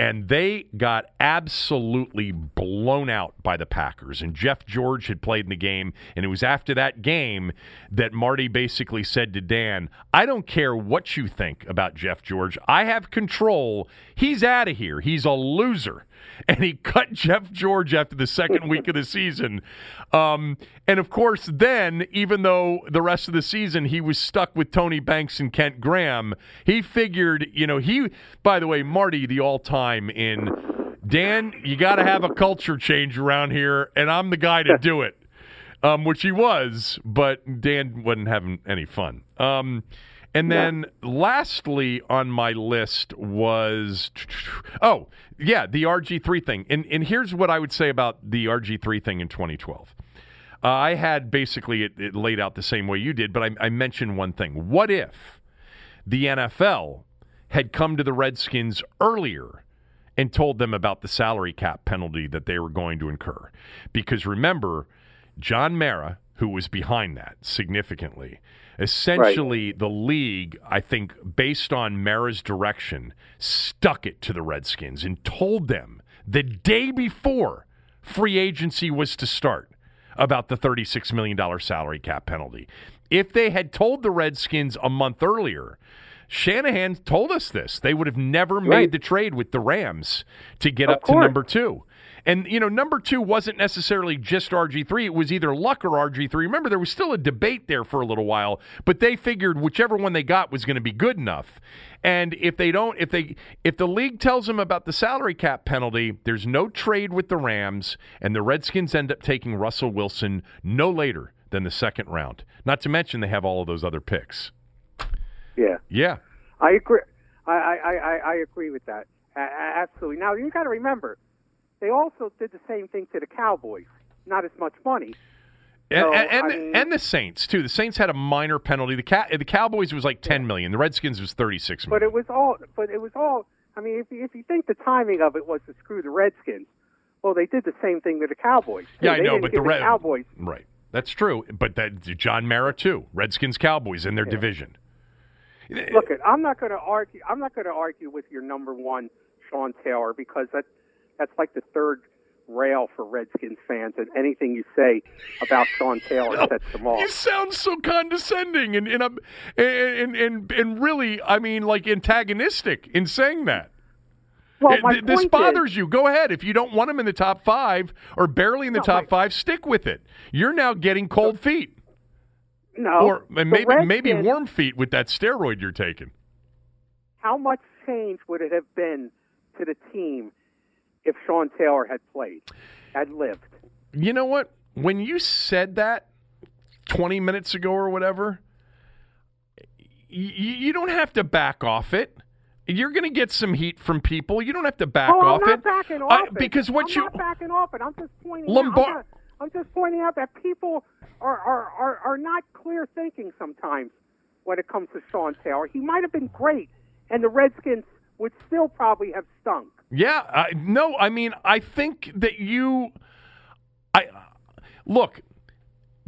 and they got absolutely blown out by the Packers. And Jeff George had played in the game, and it was after that game that Marty basically said to Dan, I don't care what you think about Jeff George. I have control. He's out of here. He's a loser. And he cut Jeff George after the second week of the season. Um, and of course, then, even though the rest of the season he was stuck with Tony Banks and Kent Graham, he figured, you know, he, by the way, Marty, the all time in Dan, you got to have a culture change around here, and I'm the guy to do it. Um, which he was, but Dan wasn't having any fun. Um, and then yeah. lastly on my list was oh, yeah, the RG3 thing. And and here's what I would say about the RG3 thing in 2012. Uh, I had basically it, it, laid out the same way you did, but I, I mentioned one thing. What if the NFL had come to the Redskins earlier and told them about the salary cap penalty that they were going to incur? Because remember, John Mara, who was behind that significantly, Essentially, right. the league, I think, based on Mara's direction, stuck it to the Redskins and told them the day before free agency was to start about the $36 million salary cap penalty. If they had told the Redskins a month earlier, Shanahan told us this. They would have never made the trade with the Rams to get of up course. to number two. And, you know, number two wasn't necessarily just RG3. It was either Luck or RG3. Remember, there was still a debate there for a little while, but they figured whichever one they got was going to be good enough. And if they don't, if they, if the league tells them about the salary cap penalty, there's no trade with the Rams, and the Redskins end up taking Russell Wilson no later than the second round. Not to mention they have all of those other picks. Yeah. Yeah. I agree. I, I, I, I agree with that. absolutely. Now, you got to remember, they also did the same thing to the Cowboys. Not as much money. And, So, and, I mean- and the Saints too. The Saints had a minor penalty. The the Cowboys was like ten million. The Redskins was thirty six But it was all. But it was all. I mean, if you, if you think the timing of it was to screw the Redskins, well, they did the same thing to the Cowboys. too. yeah, I They know, but the Red Cowboys. right. That's true. But that John Mara too. Redskins Cowboys in their division. Look. I'm not going to argue. I'm not going to argue with your number one, Sean Taylor, because that that's like the third rail for Redskins fans, and anything you say about Sean Taylor sets them off. You sound so condescending and and, and and and really, I mean, like antagonistic in saying that. Well, It- this bothers is, you. Go ahead. If you don't want him in the top five or barely in the No, top five, stick with it. You're now getting cold feet, no, or maybe maybe warm feet with that steroid you're taking. How much change would it have been to the team if Sean Taylor had played, had lived? You know what? When you said that 20 minutes ago or whatever, y- you don't have to back off it. You're going to get some heat from people. You don't have to back oh, off I'm not it. backing I- off it. because what I'm you not backing off it. I'm just pointing Lombard- out. I'm, not- I'm just pointing out that people are, are, are, are not clear thinking sometimes when it comes to Sean Taylor. He might have been great, and the Redskins would still probably have stunk. Yeah, I, no, I mean, I think that you, I look,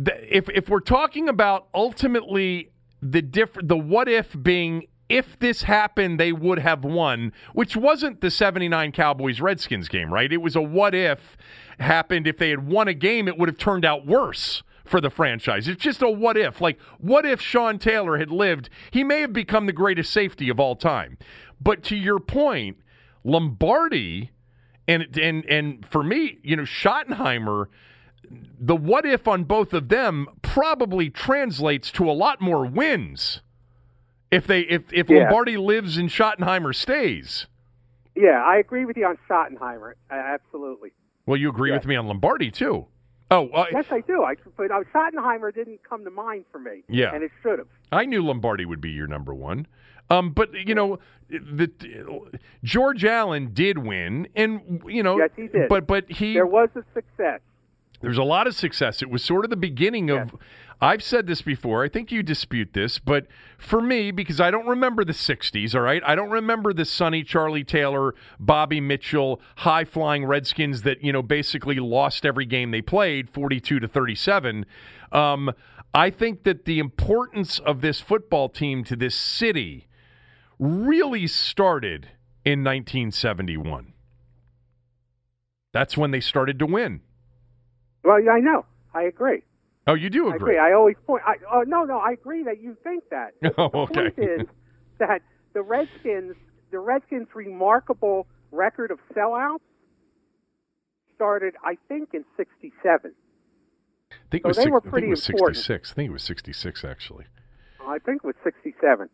if if we're talking about ultimately the diff, the what if being if this happened, they would have won, which wasn't the '79 Cowboys Redskins game, right? It was a what if happened. If they had won a game, it would have turned out worse for the franchise. It's just a what if. Like, what if Sean Taylor had lived? He may have become the greatest safety of all time. But to your point, Lombardi and and and for me, you know, Schottenheimer, the what if on both of them probably translates to a lot more wins if they if if Yeah. Lombardi lives and Schottenheimer stays. Yeah, I agree with you on Schottenheimer. Absolutely. Well, you agree Yeah. with me on Lombardi too. Oh, uh, Yes, I do. I, but uh, Schottenheimer didn't come to mind for me. Yeah. and it should have. I knew Lombardi would be your number one. Um, but you know, the, George Allen did win, and you know, Yes, he did. But but he There was a success. There's a lot of success. It was sort of the beginning of. I've said this before. I think you dispute this, but for me, because I don't remember the '60s. All right, I don't remember the Sonny, Charlie Taylor, Bobby Mitchell, high flying Redskins that you know basically lost every game they played, 42 to 37. Um, I think that the importance of this football team to this city really started in 1971. That's when they started to win. Well, yeah, I know. I agree. Oh, you do I agree? agree. I always point. I, oh no, no, I agree that you think that. Oh, the okay. point is that the Redskins, the Redskins' remarkable record of sellouts started, I think, in '67. I think it was, they six- were I think it was important. 66. I think it was 66, actually. I think it was '67,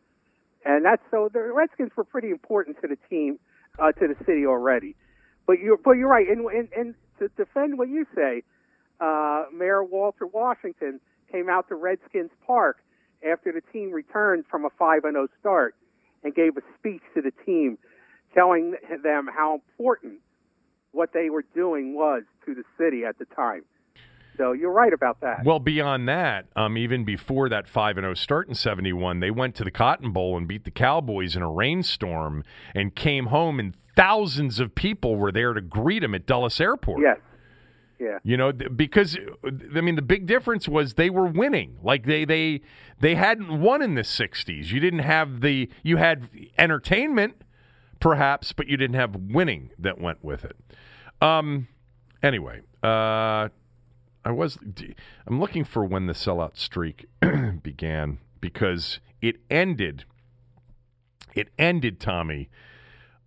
and that's so the Redskins were pretty important to the team, uh, to the city already. But you're, but you're right, and and, and to defend what you say, uh, Mayor Walter Washington came out to Redskins Park after the team returned from a five and zero start, and gave a speech to the team, telling them how important what they were doing was to the city at the time. So you're right about that. Well, beyond that, um, even before that 5 0 start in 71, they went to the Cotton Bowl and beat the Cowboys in a rainstorm and came home, and thousands of people were there to greet them at Dulles Airport. yes. Yeah. You know, because I mean, the big difference was they were winning. Like they they they hadn't won in the '60s. You didn't have the you had entertainment, perhaps, but you didn't have winning that went with it. Um. Anyway, uh, I was I'm looking for when the sellout streak began because it ended. It ended, Tommy,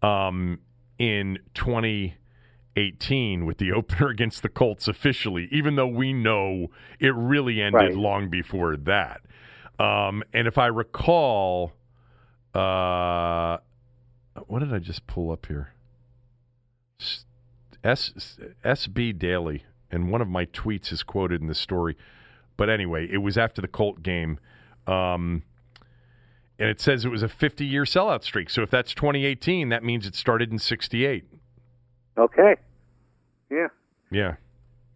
um, in 2018 with the opener against the Colts officially, even though we know it really ended Right. long before that. Um, and if I recall, uh, what did I just pull up here? S, SB Daily, and one of my tweets is quoted in the story. But anyway, it was after the Colt game. Um, and it says it was a 50 year sellout streak. So if that's 2018, that means it started in 68. Okay. Yeah. Yeah.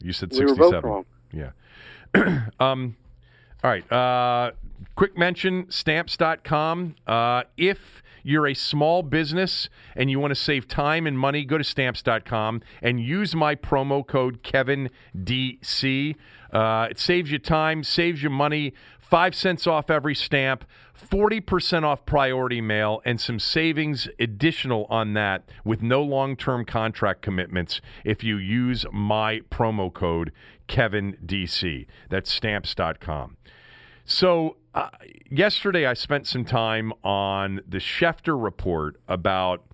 You said We were 67. both wrong. Yeah. um, all right. Uh, quick mention stamps.com. Uh, if you're a small business and you want to save time and money, go to stamps.com and use my promo code KevinDC. Uh, it saves you time, saves you money. Five cents off every stamp, 40% off priority mail, and some savings additional on that with no long term contract commitments if you use my promo code KevinDC. That's stamps.com. So, uh, yesterday I spent some time on the Schefter report about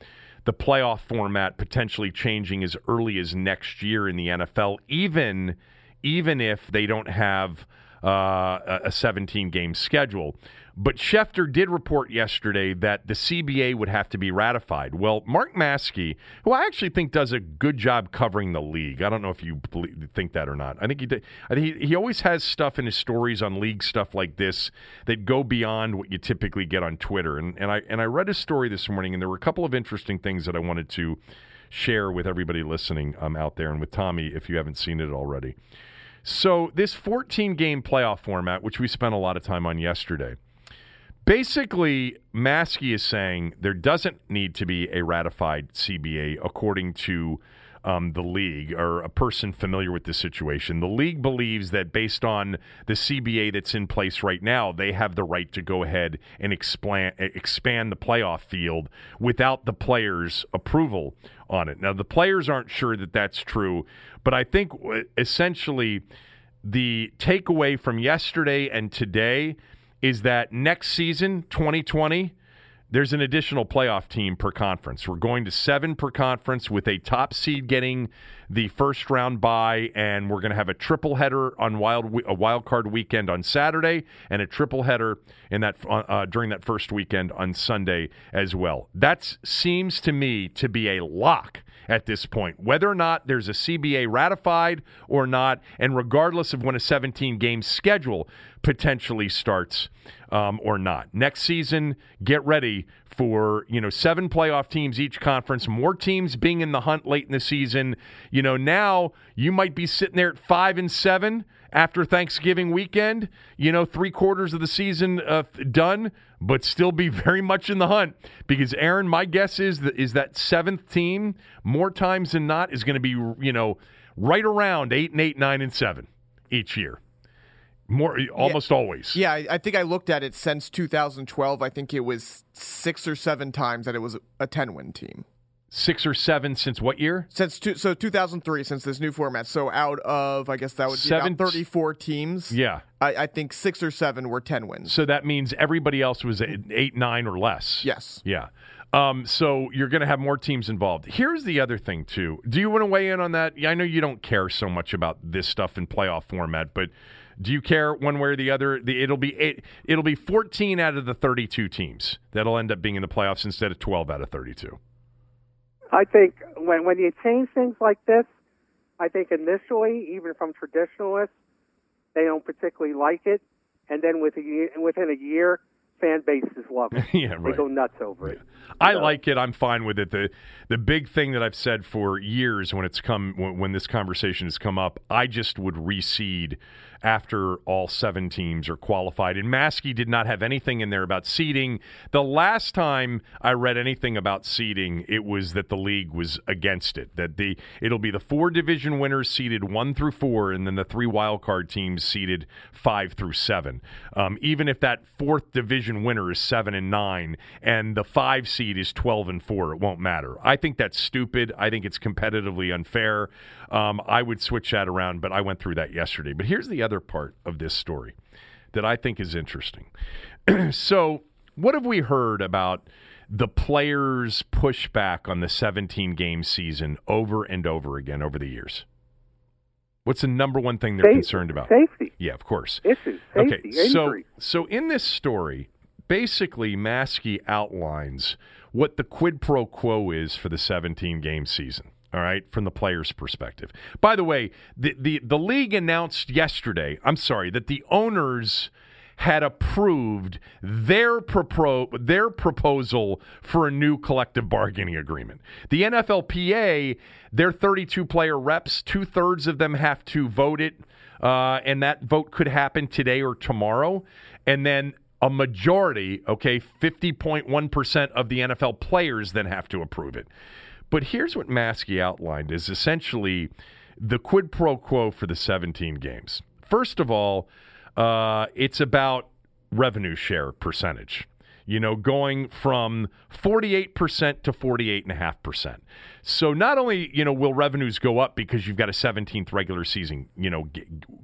the playoff format potentially changing as early as next year in the NFL, even even if they don't have uh, a 17 game schedule. But Schefter did report yesterday that the CBA would have to be ratified. Well, Mark Maske, who I actually think does a good job covering the league, I don't know if you think that or not. I think he did, I think he, he always has stuff in his stories on league stuff like this that go beyond what you typically get on Twitter. And, and I and I read his story this morning, and there were a couple of interesting things that I wanted to share with everybody listening um, out there and with Tommy if you haven't seen it already. So, this 14 game playoff format, which we spent a lot of time on yesterday, basically, Maske is saying there doesn't need to be a ratified CBA according to um, the league or a person familiar with the situation. The league believes that based on the CBA that's in place right now, they have the right to go ahead and expand, expand the playoff field without the players' approval on it. Now, the players aren't sure that that's true, but I think essentially the takeaway from yesterday and today is that next season, 2020, there's an additional playoff team per conference. We're going to seven per conference with a top seed getting the first round bye, and we're going to have a triple header on wild a wild card weekend on Saturday and a triple header in that uh, uh, during that first weekend on Sunday as well. That seems to me to be a lock at this point, whether or not there's a CBA ratified or not, and regardless of when a 17 game schedule potentially starts um, or not. Next season, get ready for you know seven playoff teams each conference, more teams being in the hunt late in the season. You know now you might be sitting there at five and seven after Thanksgiving weekend. You know three quarters of the season uh, done, but still be very much in the hunt because Aaron, my guess is that is that seventh team more times than not is going to be you know right around eight and eight, nine and seven each year. More almost yeah. always. Yeah, I think I looked at it since 2012. I think it was six or seven times that it was a 10 win team. Six or seven since what year? Since two, so 2003, since this new format. So out of I guess that would be Seven- about 34 teams. Yeah. I, I think six or seven were 10 wins. So that means everybody else was eight, nine, or less. Yes. Yeah. Um, so you're going to have more teams involved. Here's the other thing too. Do you want to weigh in on that? Yeah, I know you don't care so much about this stuff in playoff format, but do you care one way or the other? The, it'll be eight, it'll be 14 out of the 32 teams that'll end up being in the playoffs instead of 12 out of 32. I think when when you change things like this, I think initially, even from traditionalists, they don't particularly like it, and then with a within a year, fan bases love it. Yeah, They right. go nuts over it. I like it. I'm fine with it. The the big thing that I've said for years when it's come when, when this conversation has come up, I just would reseed after all seven teams are qualified. And Maske did not have anything in there about seeding. The last time I read anything about seeding, it was that the league was against it. That the it'll be the four division winners seeded one through four, and then the three wild card teams seeded five through seven. Um, even if that fourth division winner is seven and nine, and the five seed is twelve and four, it won't matter. I think that's stupid. I think it's competitively unfair. Um, I would switch that around, but I went through that yesterday. But here's the other part of this story that I think is interesting. so, what have we heard about the players' pushback on the 17 game season over and over again over the years? What's the number one thing they're Safety. concerned about? Safety Yeah, of course. issues, safety, Okay, so injury. so in this story, basically Maske outlines what the quid pro quo is for the 17 game season. All right, from the player's perspective. By the way, the, the the league announced yesterday. I'm sorry that the owners had approved their propo- their proposal for a new collective bargaining agreement. The NFLPA, their 32 player reps, two thirds of them have to vote it, uh, and that vote could happen today or tomorrow. And then a majority, okay, 50.1% of the NFL players then have to approve it. But here's what Maske outlined is essentially the quid pro quo for the 17 games. First of all, uh, it's about revenue share percentage. You know, going from 48% to 48.5%. So not only, you know, will revenues go up because you've got a 17th regular season, you know, g-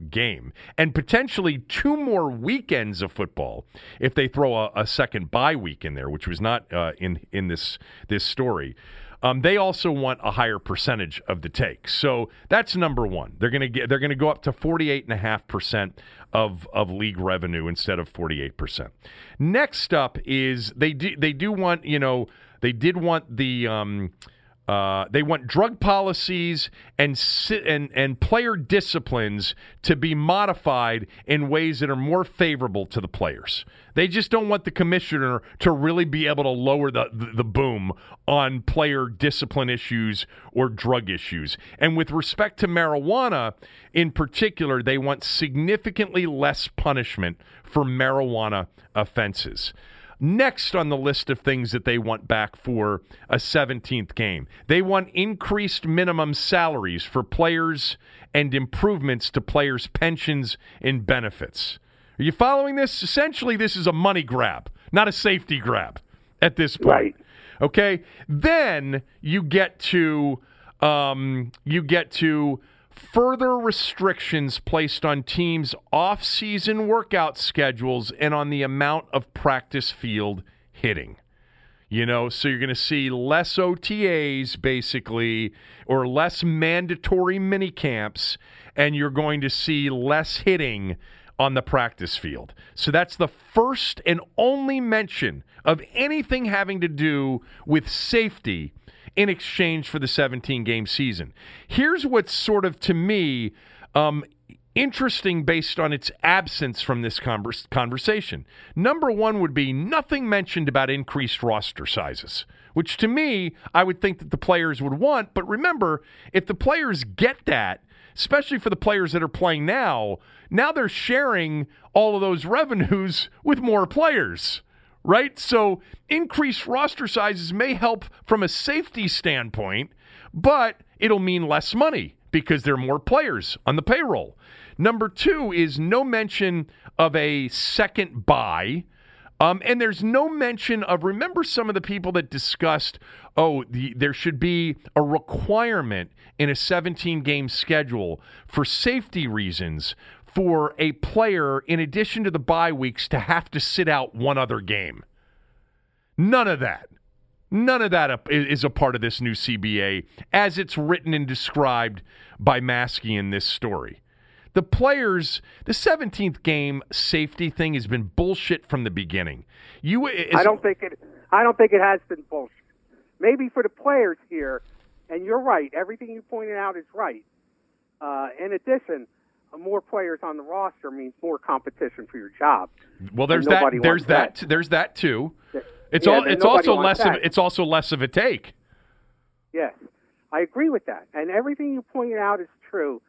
game and potentially two more weekends of football if they throw a, a second bye week in there, which was not uh, in in this this story. Um, they also want a higher percentage of the take. So that's number one. They're going to get they're going to go up to 48.5% of of league revenue instead of 48%. Next up is they do they do want, you know, they did want the um, uh, they want drug policies and and and player disciplines to be modified in ways that are more favorable to the players. They just don't want the commissioner to really be able to lower the, the, the boom on player discipline issues or drug issues. And with respect to marijuana in particular, they want significantly less punishment for marijuana offenses. Next on the list of things that they want back for a 17th game, they want increased minimum salaries for players and improvements to players' pensions and benefits. Are you following this? Essentially, this is a money grab, not a safety grab at this point. Right. Okay. Then you get to um, you get to further restrictions placed on teams' off-season workout schedules and on the amount of practice field hitting. You know, so you're going to see less OTAs basically, or less mandatory mini camps, and you're going to see less hitting on the practice field. So that's the first and only mention of anything having to do with safety in exchange for the 17 game season. Here's what's sort of, to me, um, interesting based on its absence from this converse, conversation. Number one would be nothing mentioned about increased roster sizes, which to me, I would think that the players would want. But remember, if the players get that, especially for the players that are playing now, now they're sharing all of those revenues with more players right? So increased roster sizes may help from a safety standpoint, but it'll mean less money because there are more players on the payroll. Number two is no mention of a second bye. Um, and there's no mention of, remember some of the people that discussed, oh, the, there should be a requirement in a 17 game schedule for safety reasons for a player, in addition to the bye weeks, to have to sit out one other game. None of that. None of that is a part of this new CBA as it's written and described by Maske in this story. The players, the 17th game safety thing has been bullshit from the beginning. You, I don't think it. I don't think it has been bullshit. Maybe for the players here, and you're right. Everything you pointed out is right. Uh, in addition, more players on the roster means more competition for your job. Well, there's that. There's that. that. There's that too. It's yeah, all. It's also less that. of. It's also less of a take. Yes, I agree with that, and everything you pointed out is true.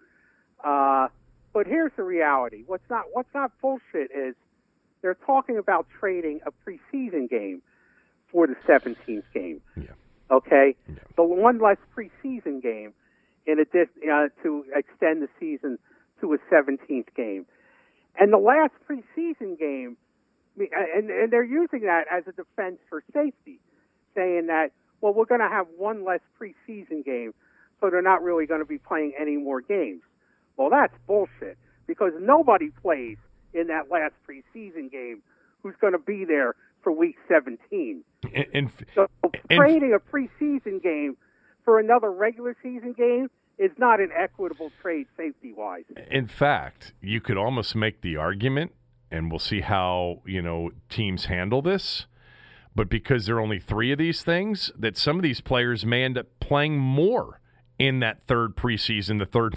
Uh, but here's the reality: what's not what's not bullshit is they're talking about trading a preseason game for the 17th game. Yeah. Okay, yeah. the one less preseason game in addition uh, to extend the season to a 17th game. And the last preseason game, and, and they're using that as a defense for safety, saying that, well, we're going to have one less preseason game, so they're not really going to be playing any more games. Well, that's bullshit because nobody plays in that last preseason game who's going to be there for week 17. And, and, so and, trading a preseason game for another regular season game is not an equitable trade safety wise. In fact, you could almost make the argument, and we'll see how you know teams handle this. But because there are only three of these things, that some of these players may end up playing more in that third preseason, the third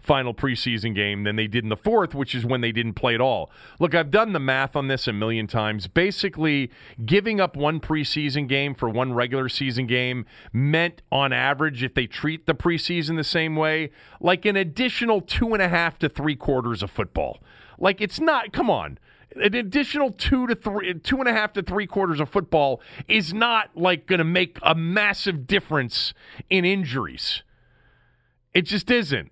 final preseason game than they did in the fourth, which is when they didn't play at all. Look, I've done the math on this a million times. Basically, giving up one preseason game for one regular season game meant, on average, if they treat the preseason the same way, like an additional two and a half to three quarters of football. Like, it's not, come on an additional two to three, two and a half to three quarters of football is not like going to make a massive difference in injuries. It just isn't.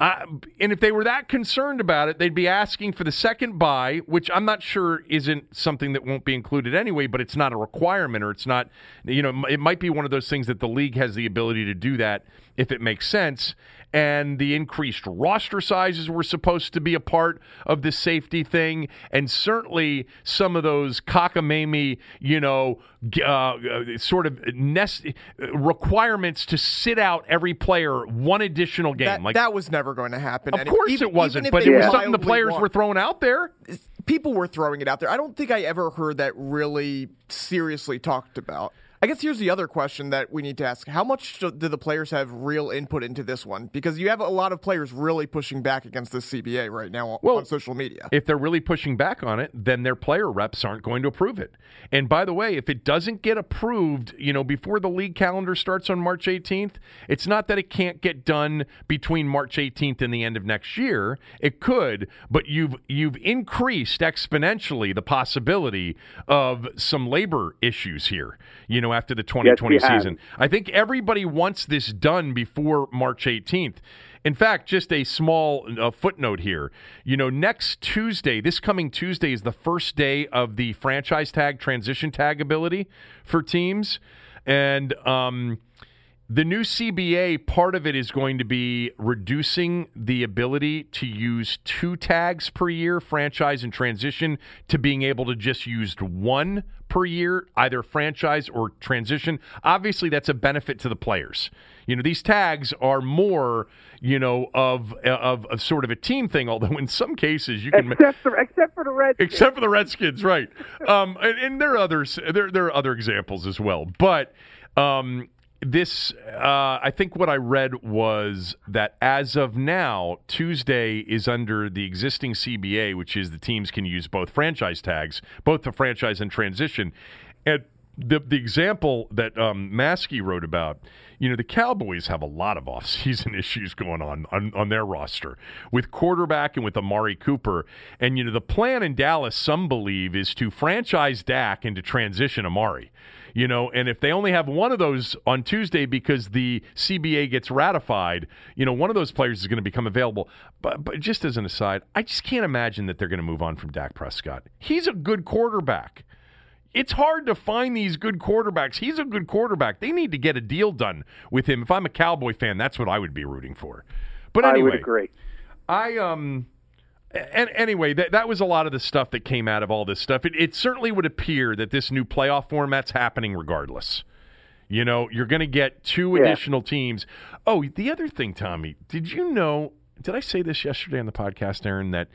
And if they were that concerned about it, they'd be asking for the second bye, which I'm not sure isn't something that won't be included anyway, but it's not a requirement or it's not, you know, it might be one of those things that the league has the ability to do that if it makes sense and the increased roster sizes were supposed to be a part of the safety thing, and certainly some of those cockamamie, you know, uh, sort of nest requirements to sit out every player one additional game. That, like that was never going to happen. Of course even, it wasn't, but it was something the players want. were throwing out there. People were throwing it out there. I don't think I ever heard that really seriously talked about. I guess here's the other question that we need to ask. How much do the players have real input into this one? Because you have a lot of players really pushing back against the CBA right now well, on social media. If they're really pushing back on it, then their player reps aren't going to approve it. And by the way, if it doesn't get approved, you know, before the league calendar starts on March 18th, it's not that it can't get done between March 18th and the end of next year. It could, but you've you've increased exponentially the possibility of some labor issues here you know, after the 2020 yes, season. I think everybody wants this done before March 18th. In fact, just a small uh, footnote here. You know, next Tuesday, this coming Tuesday, is the first day of the franchise tag transition tag ability for teams. And, um, the new CBA, part of it is going to be reducing the ability to use two tags per year, franchise and transition, to being able to just use one per year, either franchise or transition. Obviously, that's a benefit to the players. You know, these tags are more, you know, of of, of sort of a team thing. Although in some cases you can except for except for the Redskins, except for the Redskins, right? um, and, and there are others. There there are other examples as well, but. Um, this uh, i think what i read was that as of now tuesday is under the existing cba which is the teams can use both franchise tags both the franchise and transition and the, the example that um, Maske wrote about, you know, the Cowboys have a lot of offseason issues going on, on on their roster with quarterback and with Amari Cooper. And, you know, the plan in Dallas, some believe, is to franchise Dak and to transition Amari you know, and if they only have one of those on Tuesday because the CBA gets ratified, you know, one of those players is going to become available. But, but just as an aside, I just can't imagine that they're going to move on from Dak Prescott. He's a good quarterback. It's hard to find these good quarterbacks. He's a good quarterback. They need to get a deal done with him. If I'm a Cowboy fan, that's what I would be rooting for. But anyway, I would agree. I um and anyway, that that was a lot of the stuff that came out of all this stuff. It, it certainly would appear that this new playoff format's happening regardless. You know, you're going to get two yeah. additional teams. Oh, the other thing, Tommy, did you know? Did I say this yesterday on the podcast, Aaron? That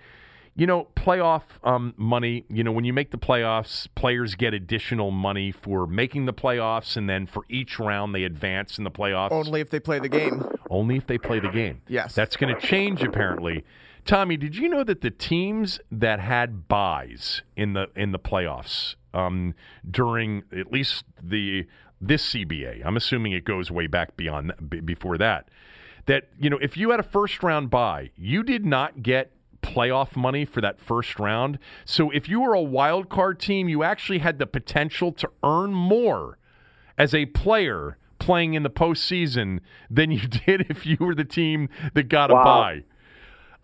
you know, playoff um, money. You know, when you make the playoffs, players get additional money for making the playoffs, and then for each round they advance in the playoffs. Only if they play the game. Only if they play the game. Yes, that's going to change apparently Tommy, did you know that the teams that had byes in the in the playoffs um, during at least the this CBA, I'm assuming it goes way back beyond before that. That you know, if you had a first round bye, you did not get playoff money for that first round. So if you were a wild card team, you actually had the potential to earn more as a player playing in the postseason than you did if you were the team that got wow. a bye.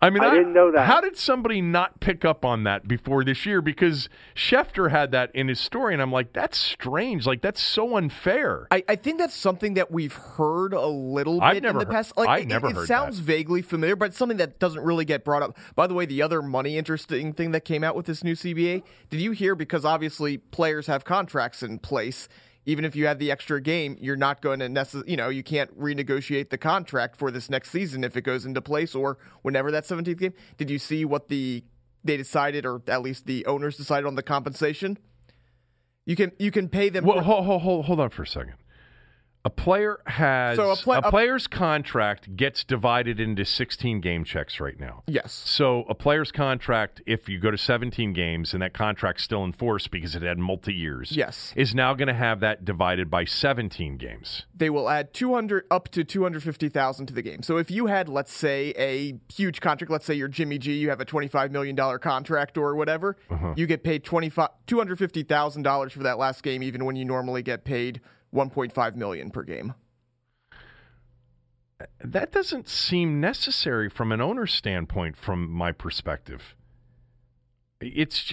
I mean, I, I, didn't know that. How did somebody not pick up on that before this year? Because Schefter had that in his story, and I'm like, that's strange. Like, that's so unfair. I, I think that's something that we've heard a little I've bit never in the past. Like, I've it, never it, heard sounds that. vaguely familiar, but it's something that doesn't really get brought up. By the way, the other money interesting thing that came out with this new CBA, did you hear? Because obviously players have contracts in place even if you have the extra game, you're not going to necessarily, you know, you can't renegotiate the contract for this next season if it goes into place or whenever that 17th game. Did you see what the they decided, or at least the owners decided on the compensation? You can you can pay them. Well, hold, hold, hold on for a second. A player has So a a, pla- a- player's contract gets divided into 16 game checks right now. Yes. So a player's contract, if you go to 17 games and that contract's still in force because it had multi years, Yes. is now going to have that divided by 17 games. They will add 200 up to 250,000 to the game. So if you had let's say a huge contract, let's say you're Jimmy G, you have a 25 million dollar contract or whatever, Uh-huh. you get paid 25 $250,000 for that last game even when you normally get paid 1.5 million per game. That doesn't seem necessary from an owner's standpoint, from my perspective. It's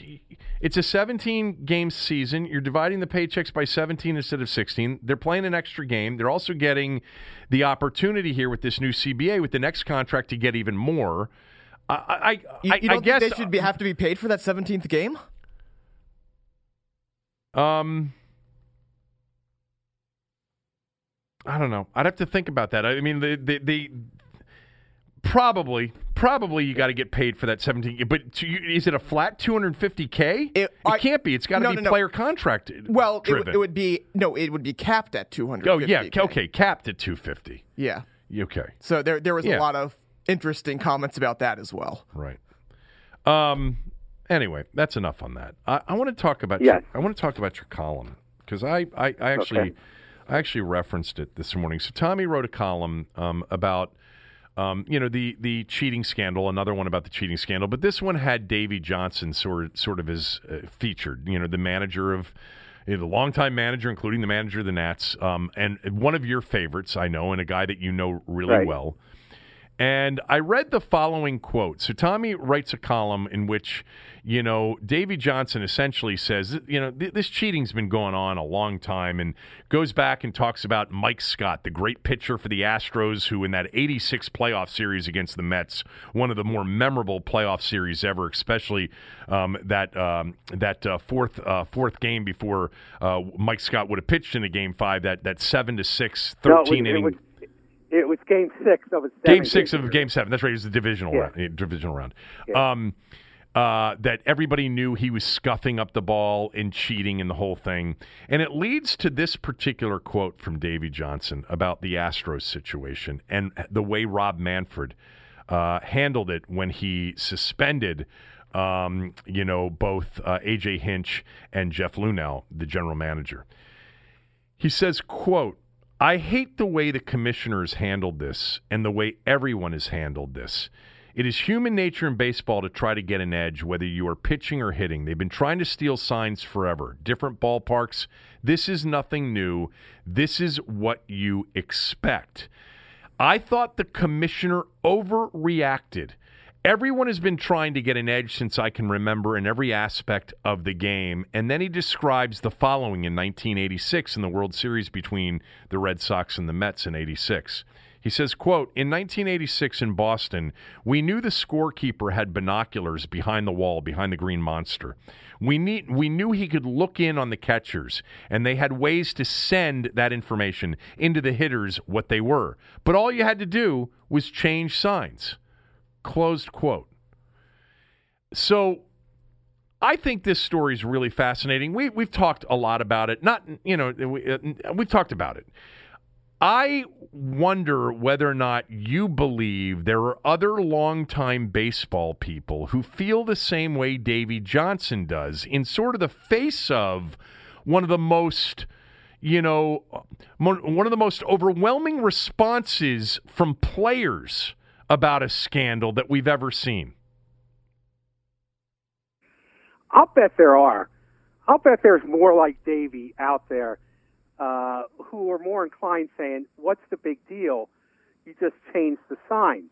it's a 17 game season. You're dividing the paychecks by 17 instead of 16. They're playing an extra game. They're also getting the opportunity here with this new CBA with the next contract to get even more. I I, You, you I don't guess think they should be, have to be paid for that 17th game? Um, I don't know. I'd have to think about that. I mean, the the, the probably probably you got to get paid for that 17 but to you, is it a flat 250k It- I- can't be it's got to no, be no, no. player contracted Well, it, w- it would be no, it would be capped at 250. oh yeah okay capped at 250 Yeah. okay So there there was Yeah. a lot of interesting comments about that as well. right um anyway that's enough on that i, I want to talk about Yes. your, i want to talk about your column because I, I i actually Okay. I actually referenced it this morning so tommy wrote a column um about um, you know the the cheating scandal, another one about the cheating scandal, but this one had Davey Johnson sort sort of as uh, featured. You know, the manager of you know, the longtime manager, including the manager of the Nats, um, and one of your favorites, I know, and a guy that you know really Right. well. And I read the following quote. So Tommy writes a column in which, you know, Davey Johnson essentially says, you know, th- this cheating's been going on a long time and goes back and talks about Mike Scott, the great pitcher for the Astros, who in that 86 playoff series against the Mets, one of the more memorable playoff series ever, especially um, that um, that uh, fourth uh, fourth game before uh, Mike Scott would have pitched in a game five, that that seven to six, No, it was- 13 it inning. was, it was game six of a Game seven six game of Game Seven. That's right. It was the divisional Yeah. round. eh, Divisional round. Yeah. Um, uh, that everybody knew he was scuffing up the ball and cheating and the whole thing, and it leads to this particular quote from Davey Johnson about the Astros situation and the way Rob Manfred uh, handled it when he suspended. Um, you know, both uh, AJ Hinch and Jeff Luhnow, the general manager. He says, quote, I hate the way the commissioners handled this and the way everyone has handled this. It is human nature in baseball to try to get an edge, whether you are pitching or hitting. They've been trying to steal signs forever. Different ballparks. This is nothing new. This is what you expect. I thought the commissioner overreacted. Everyone has been trying to get an edge since I can remember in every aspect of the game. And then he describes the following in 1986 in the World Series between the Red Sox and the Mets in 86. He says, quote, in 1986 in Boston, we knew the scorekeeper had binoculars behind the wall, behind the green monster. We, need, we knew he could look in on the catchers, and they had ways to send that information into the hitters what they were. But all you had to do was change signs. Closed quote. So I think this story is really fascinating. We, we've talked a lot about it. Not, you know, we, uh, we've talked about it. I wonder whether or not you believe there are other longtime baseball people who feel the same way Davey Johnson does in sort of the face of one of the most, you know, one of the most overwhelming responses from players about a scandal that we've ever seen. I'll bet there are. I'll bet there's more like Davey out there uh, who are more inclined saying, "What's the big deal? You just change the signs."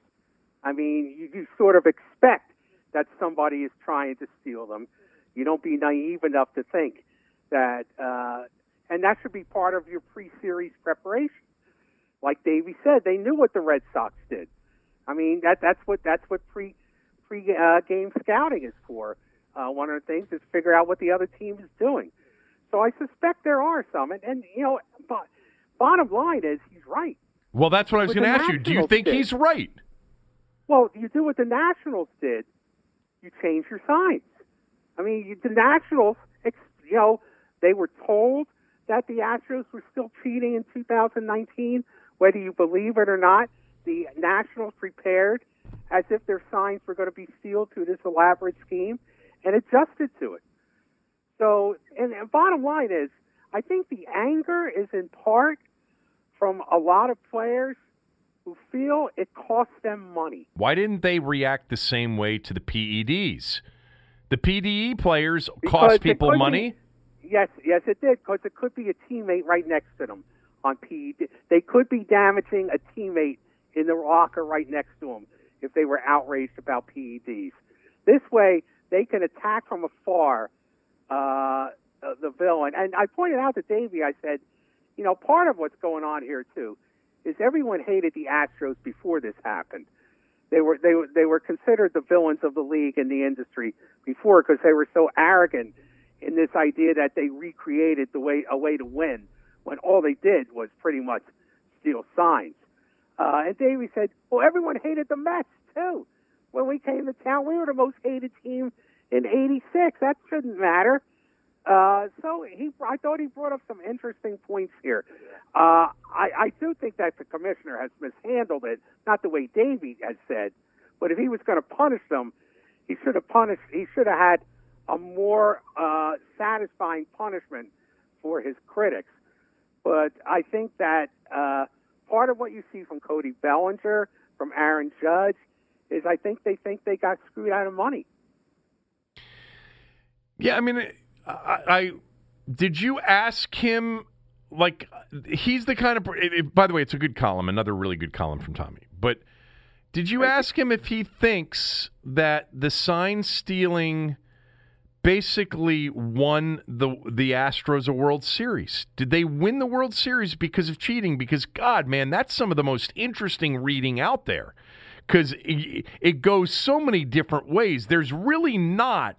I mean, you, you sort of expect that somebody is trying to steal them. You don't be naive enough to think that, uh, and that should be part of your pre-series preparation. Like Davey said, they knew what the Red Sox did. I mean, that that's what that's what pre pre uh, game scouting is for. Uh, one of the things is figure out what the other team is doing. So I suspect there are some, and, and you know, but bottom line is he's right. Well, that's what I was going to ask you. Do you think did. he's right? Well, you do what the Nationals did. You change your signs. I mean, you, the Nationals, you know, they were told that the Astros were still cheating in 2019, whether you believe it or not. The Nationals prepared as if their signs were going to be sealed to this elaborate scheme and adjusted to it. So, and, and bottom line is, I think the anger is in part from a lot of players who feel it costs them money. Why didn't they react the same way to the PEDs? The PDE players Because cost people could be- money. Yes, yes, it did, because it could be a teammate right next to them on PED. They could be damaging a teammate in the locker right next to them if they were outraged about PEDs. This way, they can attack from afar uh, uh, the villain. And I pointed out to Davey, I said, you know, part of what's going on here too is everyone hated the Astros before this happened. They were they they were considered the villains of the league and the industry before because they were so arrogant in this idea that they recreated the way a way to win when all they did was pretty much steal signs. Uh, and Davey said, "Well, everyone hated the Mets too. When we came to town, we were the most hated team in '86. That shouldn't matter." Uh, so he, I thought he brought up some interesting points here. Uh, I, I do think that the commissioner has mishandled it, not the way Davey has said, but if he was going to punish them, he should have punished. He should have had a more uh, satisfying punishment for his critics. But I think that uh, part of what you see from Cody Bellinger, from Aaron Judge, is I think they think they got screwed out of money. Yeah, I mean, I, I did you ask him? Like, he's the kind of. It, it- by the way, it's a good column. Another really good column from Tommy. But did you ask him if he thinks that the sign stealing basically won the the Astros a World Series? Did they win the World Series because of cheating? Because God, man, that's some of the most interesting reading out there. Because it, it goes so many different ways. There's really not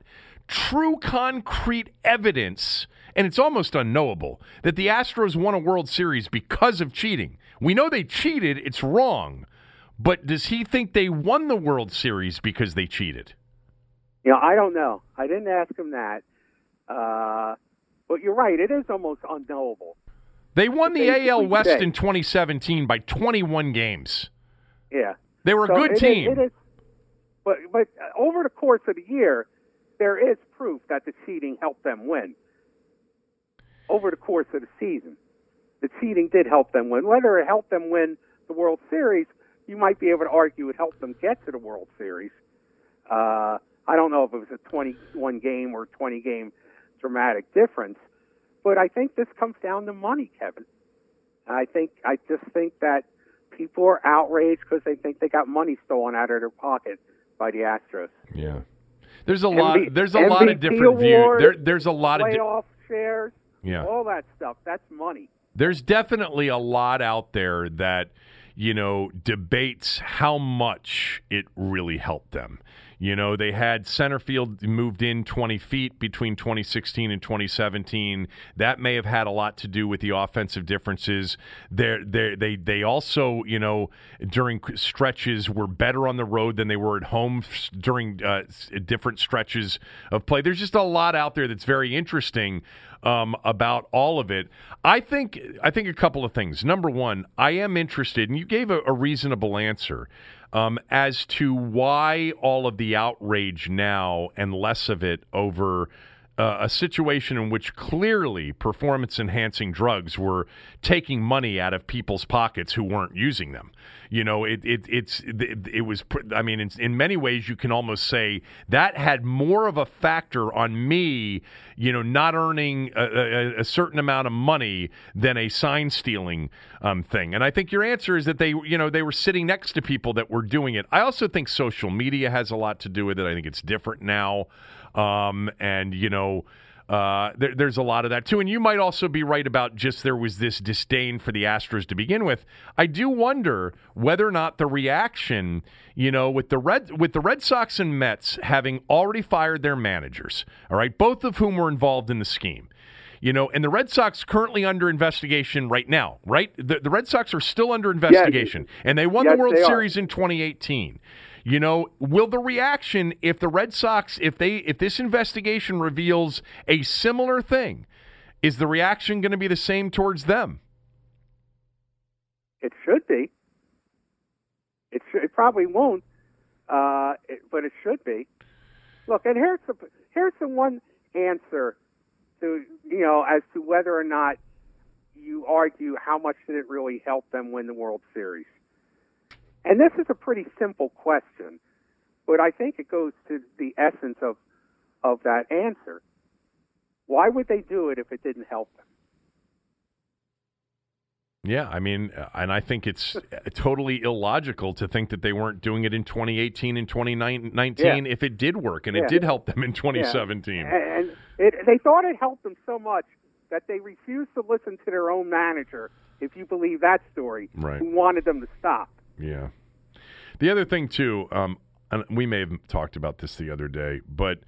true concrete evidence, and it's almost unknowable, that the Astros won a World Series because of cheating. We know they cheated, it's wrong. But does he think they won the World Series because they cheated? You know, I don't know. I didn't ask him that. Uh, but you're right. It is almost unknowable. They won the AL West today. in 2017 by 21 games. Yeah. They were a good it is- team. it is, but but uh, over the course of the year, there is proof that the seeding helped them win. Over the course of the season, the seeding did help them win. Whether it helped them win the World Series, you might be able to argue it helped them get to the World Series. Uh, I don't know if it was a 21 game or 20 game dramatic difference, but I think this comes down to money, Kevin. I think I just think that people are outraged because they think they got money stolen out of their pocket by the Astros. yeah. There's a lot. There's a lot of different views. There, there's a lot of. di- Playoff shares, Yeah. all that stuff. That's money. there's definitely a lot out there that you know debates how much it really helped them you know they had center field moved in 20 feet between 2016 and 2017 that may have had a lot to do with the offensive differences They're, they're, they they also you know during stretches were better on the road than they were at home during uh, different stretches of play there's just a lot out there that's very interesting um, about all of it. I think I think a couple of things. Number one, I am interested, and you gave a, a reasonable answer um, as to why all of the outrage now and less of it over. Uh, a situation in which clearly performance enhancing drugs were taking money out of people's pockets who weren't using them. You know, it, it it's it, it was. I mean, in, in many ways, you can almost say that had more of a factor on me. You know, not earning a, a, a certain amount of money than a sign stealing um, thing. And I think your answer is that they, you know, they were sitting next to people that were doing it. I also think social media has a lot to do with it. I think it's different now, um, and you know. Uh, there, there's a lot of that too, and you might also be right about just there was this disdain for the Astros to begin with. I do wonder whether or not the reaction, you know, with the Red with the Red Sox and Mets having already fired their managers, all right, both of whom were involved in the scheme. You know, and the Red Sox currently under investigation right now, right? The, the Red Sox are still under investigation, and they won Yes, the World they are. Series in 2018. You know, will the reaction if the Red Sox if they if this investigation reveals a similar thing, is the reaction going to be the same towards them? It should be. It it probably won't, uh, it, but it should be. Look, and here's the here's the one answer to you know as to whether or not you argue how much did it really help them win the World Series. And this is a pretty simple question, but I think it goes to the essence of of that answer. Why would they do it if it didn't help them? Yeah, I mean, uh, and I think it's totally illogical to think that they weren't doing it in 2018 and 2019 Yeah. if it did work and Yeah. it did help them in 2017. And, and it, they thought it helped them so much that they refused to listen to their own manager, if you believe that story, Right. who wanted them to stop. Yeah. The other thing too, um, we may have talked about this the other day, but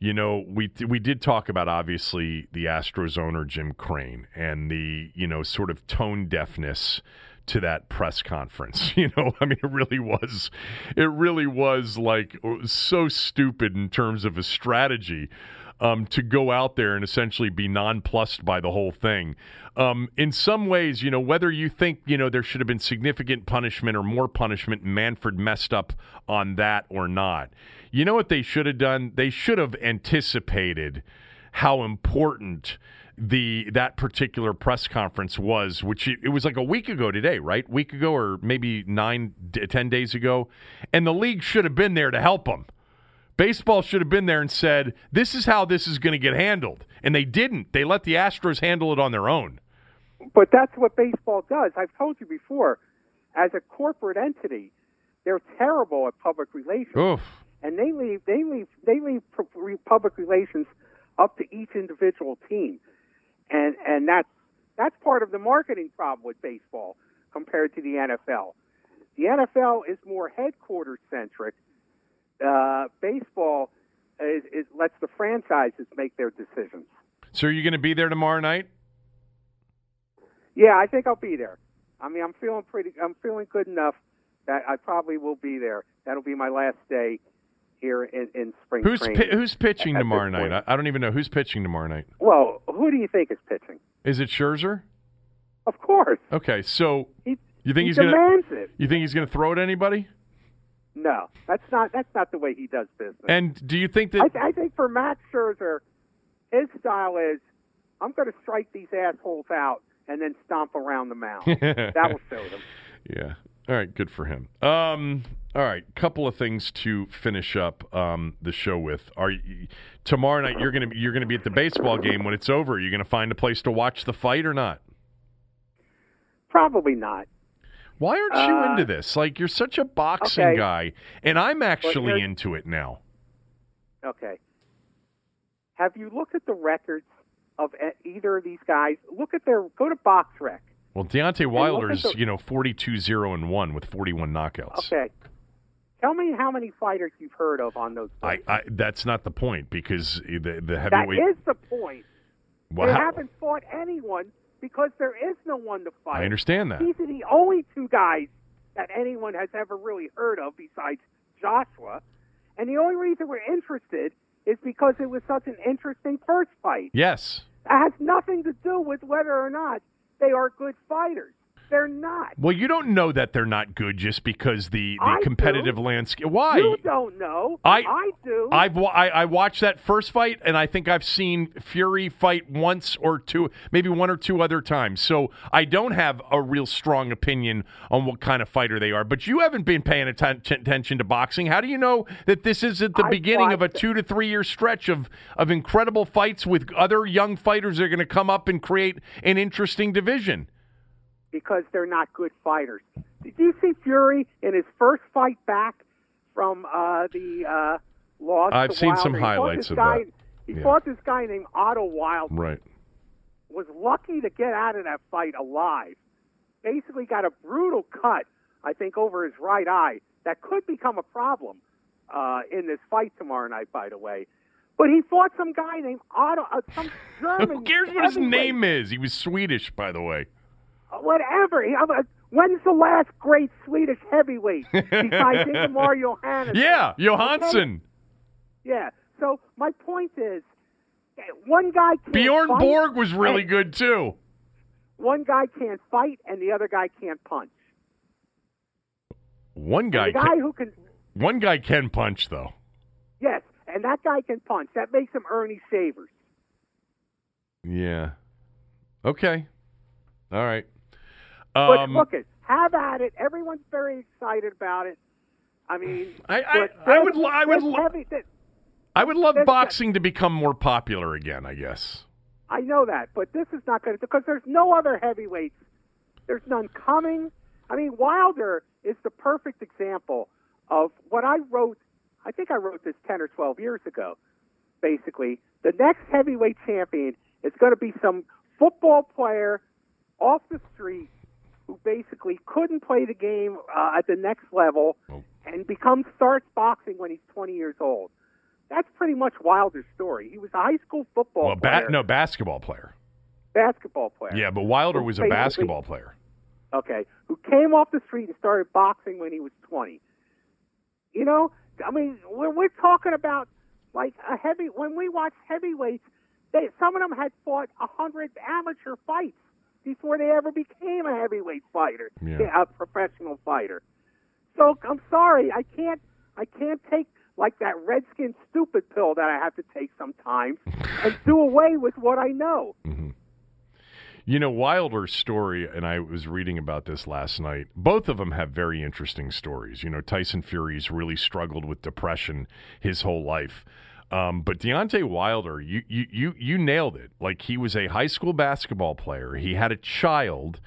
you know, we we did talk about obviously the Astros owner Jim Crane and the you know sort of tone deafness to that press conference. You know, I mean, it really was, it really was like so stupid in terms of a strategy. Um, to go out there and essentially be nonplussed by the whole thing. Um, in some ways, you know, whether you think, you know, there should have been significant punishment or more punishment, Manfred messed up on that or not. You know what they should have done? They should have anticipated how important the that particular press conference was which it, it was like a week ago today right week ago or maybe nine ten days ago and the league should have been there to help them Baseball should have been there and said, this is how this is going to get handled. And they didn't. They let the Astros handle it on their own. But that's what baseball does. I've told you before, as a corporate entity, they're terrible at public relations. Oof. and they leave they leave they leave public relations up to each individual team, and and that's that's part of the marketing problem with baseball compared to the NFL. The NFL is more headquarters centric. Uh, baseball is lets the franchises make their decisions. So are you going to be there tomorrow night? Yeah, I think I'll be there. I mean, I'm feeling pretty. I'm feeling good enough that I probably will be there. That'll be my last day here in, in spring Who's pi- who's pitching at tomorrow night? I, I don't even know who's pitching tomorrow night. Well, who do you think is pitching? Is it Scherzer? Of course, Okay, so he, you think he he's going to you think he's going to throw at anybody? No, that's not that's not the way he does business. And do you think that I, I think for Max Scherzer, his style is, I'm going to strike these assholes out and then stomp around the mound. that will show them. Yeah. All right. Good for him. Um. All right. Couple of things to finish up um, the show with. Are you, tomorrow night you're gonna be, you're gonna be at the baseball game when it's over? Are you gonna find a place to watch the fight or not? Probably not. Why aren't you Uh, into this? Like you're such a boxing okay. guy, and I'm actually into it now. Okay. Have you looked at the records of either of these guys? Look at their go to BoxRec. Well, Deontay Wilder's the- you know 42-0 and one with 41 knockouts. Okay. Tell me how many fighters you've heard of on those. I. I that's not the point because the the heavyweight. is the point. Well, they haven't fought anyone because there is no one to fight. I understand that. These are the only two guys that anyone has ever really heard of besides Joshua. And the only reason we're interested is because it was such an interesting first fight. Yes. It has nothing to do with whether or not they are good fighters. They're not. Well, you don't know that they're not good just because the, the I do. competitive landscape. Why? You don't know. I- I do. I've I, I watched that first fight, and I think I've seen Fury fight once or two, maybe one or two other times. So I don't have a real strong opinion on what kind of fighter they are. But you haven't been paying atten- attention to boxing. How do you know that this is at the I beginning of a two to three year stretch of of incredible fights with other young fighters that are going to come up and create an interesting division? Because they're not good fighters. Did you see Fury in his first fight back from uh, the uh, loss? I've seen some Wilder? He highlights of guy, that. He Yeah. fought this guy named Otto Wallin. Right. Was lucky to get out of that fight alive. Basically, got a brutal cut, I think, over his right eye that could become a problem uh, in this fight tomorrow night. By the way. But he fought some guy named Otto, uh, some German. Who cares what his name is? He was Swedish, by the way. Whatever. I'm, uh, When's the last great Swedish heavyweight besides Ingemar Johansson? Yeah, Johansson. Yeah. So my point is, one guy can't Bjorn fight, Borg was really good too. One guy can't fight, and the other guy can't punch. One guy, the guy can, who can, one guy can punch though. yes, and that guy can punch. That makes him Earnie Shavers. Yeah. Okay. All right. But Um, look it, have at it. Everyone's very excited about it. I mean, I- I- but I would I would this lo- heavy- this- I would love That's- boxing to become more popular again. I guess. I know that, but this is not going to because there's no other heavyweights. There's none coming. I mean, Wilder is the perfect example of what I wrote. I think I wrote this 10 or 12 years ago. Basically, the next heavyweight champion is going to be some football player off the street who basically couldn't play the game uh, at the next level Oh. and becomes starts boxing when he's 20 years old. That's pretty much Wilder's story. He was a high school football Well, player ba- no basketball player. basketball player. Yeah, but Wilder was a basketball player. Okay, who came off the street and started boxing when he was 20. You know, I mean, when we're talking about like a heavy, when we watch heavyweights, they some of them had fought a hundred amateur fights before they ever became a heavyweight fighter, Yeah. a professional fighter. So I'm sorry, I can't, I can't take like that redskin stupid pill that I have to take sometimes and do away with what I know. Mm-hmm. You know, Wilder's story, and I was reading about this last night. Both of them have very interesting stories. You know, Tyson Fury's really struggled with depression his whole life. Um, but Deontay Wilder, you, you you you nailed it. Like he was a high school basketball player. He had a child.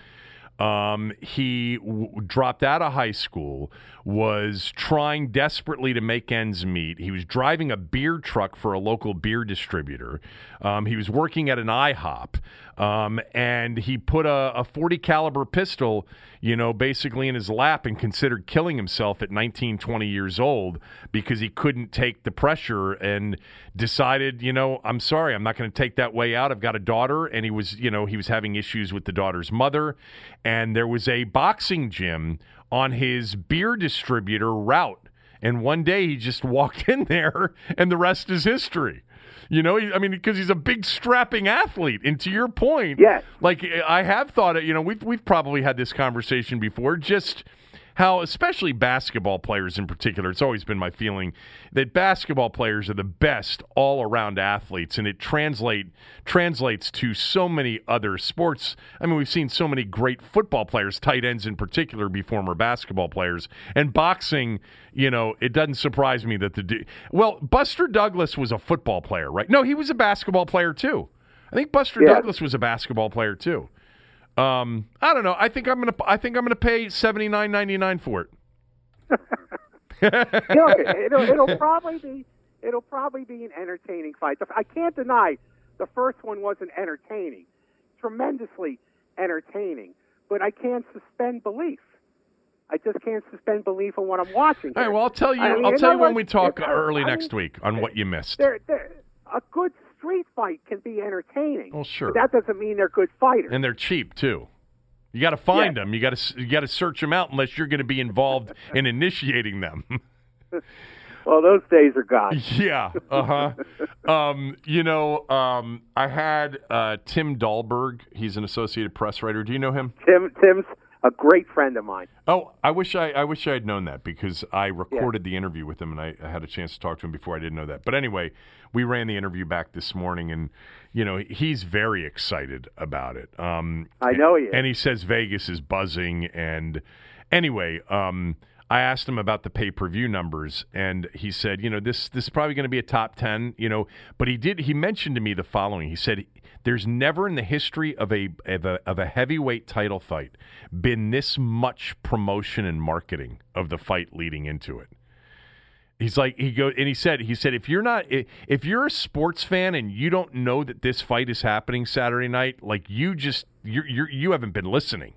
Um, he w- dropped out of high school, was trying desperately to make ends meet. He was driving a beer truck for a local beer distributor. Um, he was working at an IHOP, um, and he put a, a 40 caliber pistol, you know, basically in his lap and considered killing himself at 19, 20 years old because he couldn't take the pressure and decided, you know, I'm sorry, I'm not going to take that way out. I've got a daughter, and he was, you know, he was having issues with the daughter's mother, and there was a boxing gym on his beer distributor route. And one day he just walked in there, and the rest is history. You know, he- I mean, because he's a big strapping athlete. And to your point, Yes. like I have thought, it. you know, we've we've probably had this conversation before. Just how, especially basketball players in particular, it's always been my feeling that basketball players are the best all around athletes, and it translate translates to so many other sports. I mean, we've seen so many great football players, tight ends in particular, be former basketball players, and boxing. You know, it doesn't surprise me that the well, Buster Douglas was a football player, right? No, he was a basketball player too. I think Buster Yeah. Douglas was a basketball player too. Um, I don't know. I think I'm gonna. I think I'm gonna pay seventy nine ninety nine for it. you know, it, it'll, it'll probably be it'll probably be an entertaining fight. I can't deny the first one wasn't entertaining, tremendously entertaining, but I can't suspend belief. I just can't suspend belief on what I'm watching. All right. Well, I'll tell you. I mean, I'll in tell you when we talk early I mean, next week on what you missed. There, there, a good street fight can be entertaining. Well, sure. That doesn't mean they're good fighters. and they're cheap too. You got to find Yeah. them. You got to you got to search them out unless you're going to be involved in initiating them. well, those days are gone. yeah. Uh huh. um, you know, um, I had uh, Tim Dahlberg. He's an Associated Press writer. Do you know him? Tim, Tim's a great friend of mine. Oh, I wish I, I wish I had known that because I recorded the interview with him and I, I had a chance to talk to him before I didn't know that. But anyway, we ran the interview back this morning and you know he's very excited about it. Um, I know he is. and he says Vegas is buzzing. And anyway, um, I asked him about the pay per view numbers, and he said, you know, this this is probably going to be a top ten, you know. But he did he mentioned to me the following. He said, "There's never in the history of a of a, of a heavyweight title fight been this much promotion and marketing of the fight leading into it." He's like he go and he said he said if you're not if you're a sports fan and you don't know that this fight is happening Saturday night, like you just you you you haven't been listening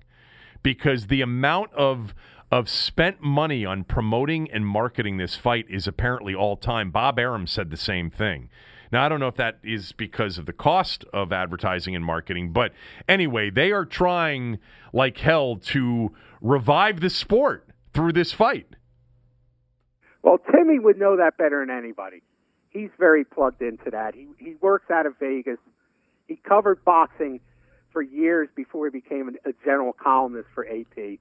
because the amount of of spent money on promoting and marketing this fight is apparently all time. Bob Arum said the same thing. Now I don't know if that is because of the cost of advertising and marketing, but anyway, they are trying like hell to revive the sport through this fight. Well, Timmy would know that better than anybody. he's very plugged into that. He he works out of Vegas. He covered boxing for years before he became a general columnist for AP.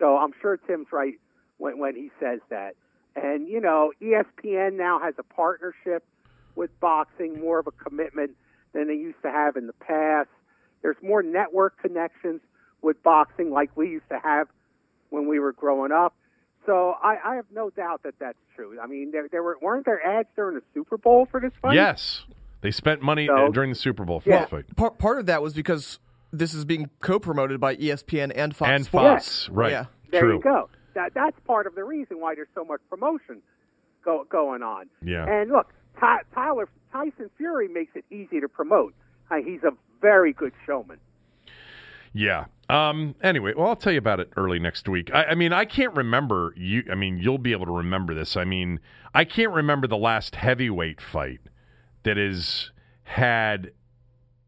So I'm sure Tim's right when when he says that. And you know, ESPN now has a partnership with boxing, more of a commitment than they used to have in the past. There's more network connections with boxing like we used to have when we were growing up. So I, I have no doubt that that's true. I mean, there, there were weren't there ads during the Super Bowl for this fight? Yes, they spent money So- uh, during the Super Bowl for Yeah. this fight. Part part of that was because this is being co-promoted by ESPN and Fox and Sports. Fox, right? Yeah. There True. you go. That that's part of the reason why there's so much promotion go, going on. Yeah. And look, Ty, Tyler Tyson Fury makes it easy to promote. Uh, he's a very good showman. Yeah. Um. Anyway, well, I'll tell you about it early next week. I, I mean, I can't remember you. I mean, you'll be able to remember this. I mean, I can't remember the last heavyweight fight that has had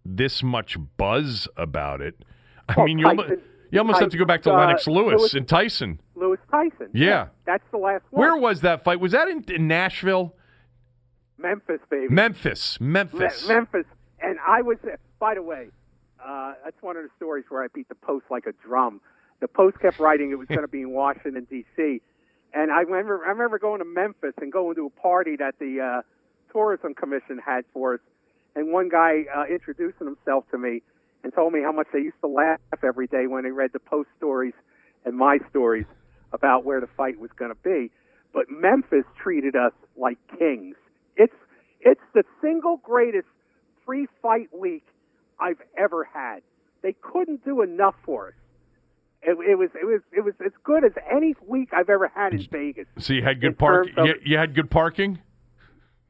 this much buzz about it. I Oh, mean, you almost, you almost have to go back to uh, Lennox Lewis Lewis- and Tyson. Lewis Tyson. Yeah. that's the last one. Where was that fight? Was that in, in Nashville? Memphis, baby. Memphis. Memphis. Me- Memphis. And I was, by the way, uh, that's one of the stories where I beat the Post like a drum. The Post kept writing it was going to be in Washington D.C. And I remember, I remember going to Memphis and going to a party that the uh, tourism commission had for us. And one guy uh, introducing himself to me and told me how much they used to laugh every day when they read the Post stories and my stories about where the fight was going to be. But Memphis treated us like kings. It's it's the single greatest pre-fight week I've ever had. They couldn't do enough for us. It, it was it was it was as good as any week I've ever had in Vegas. so you had good parking. You, you had good parking.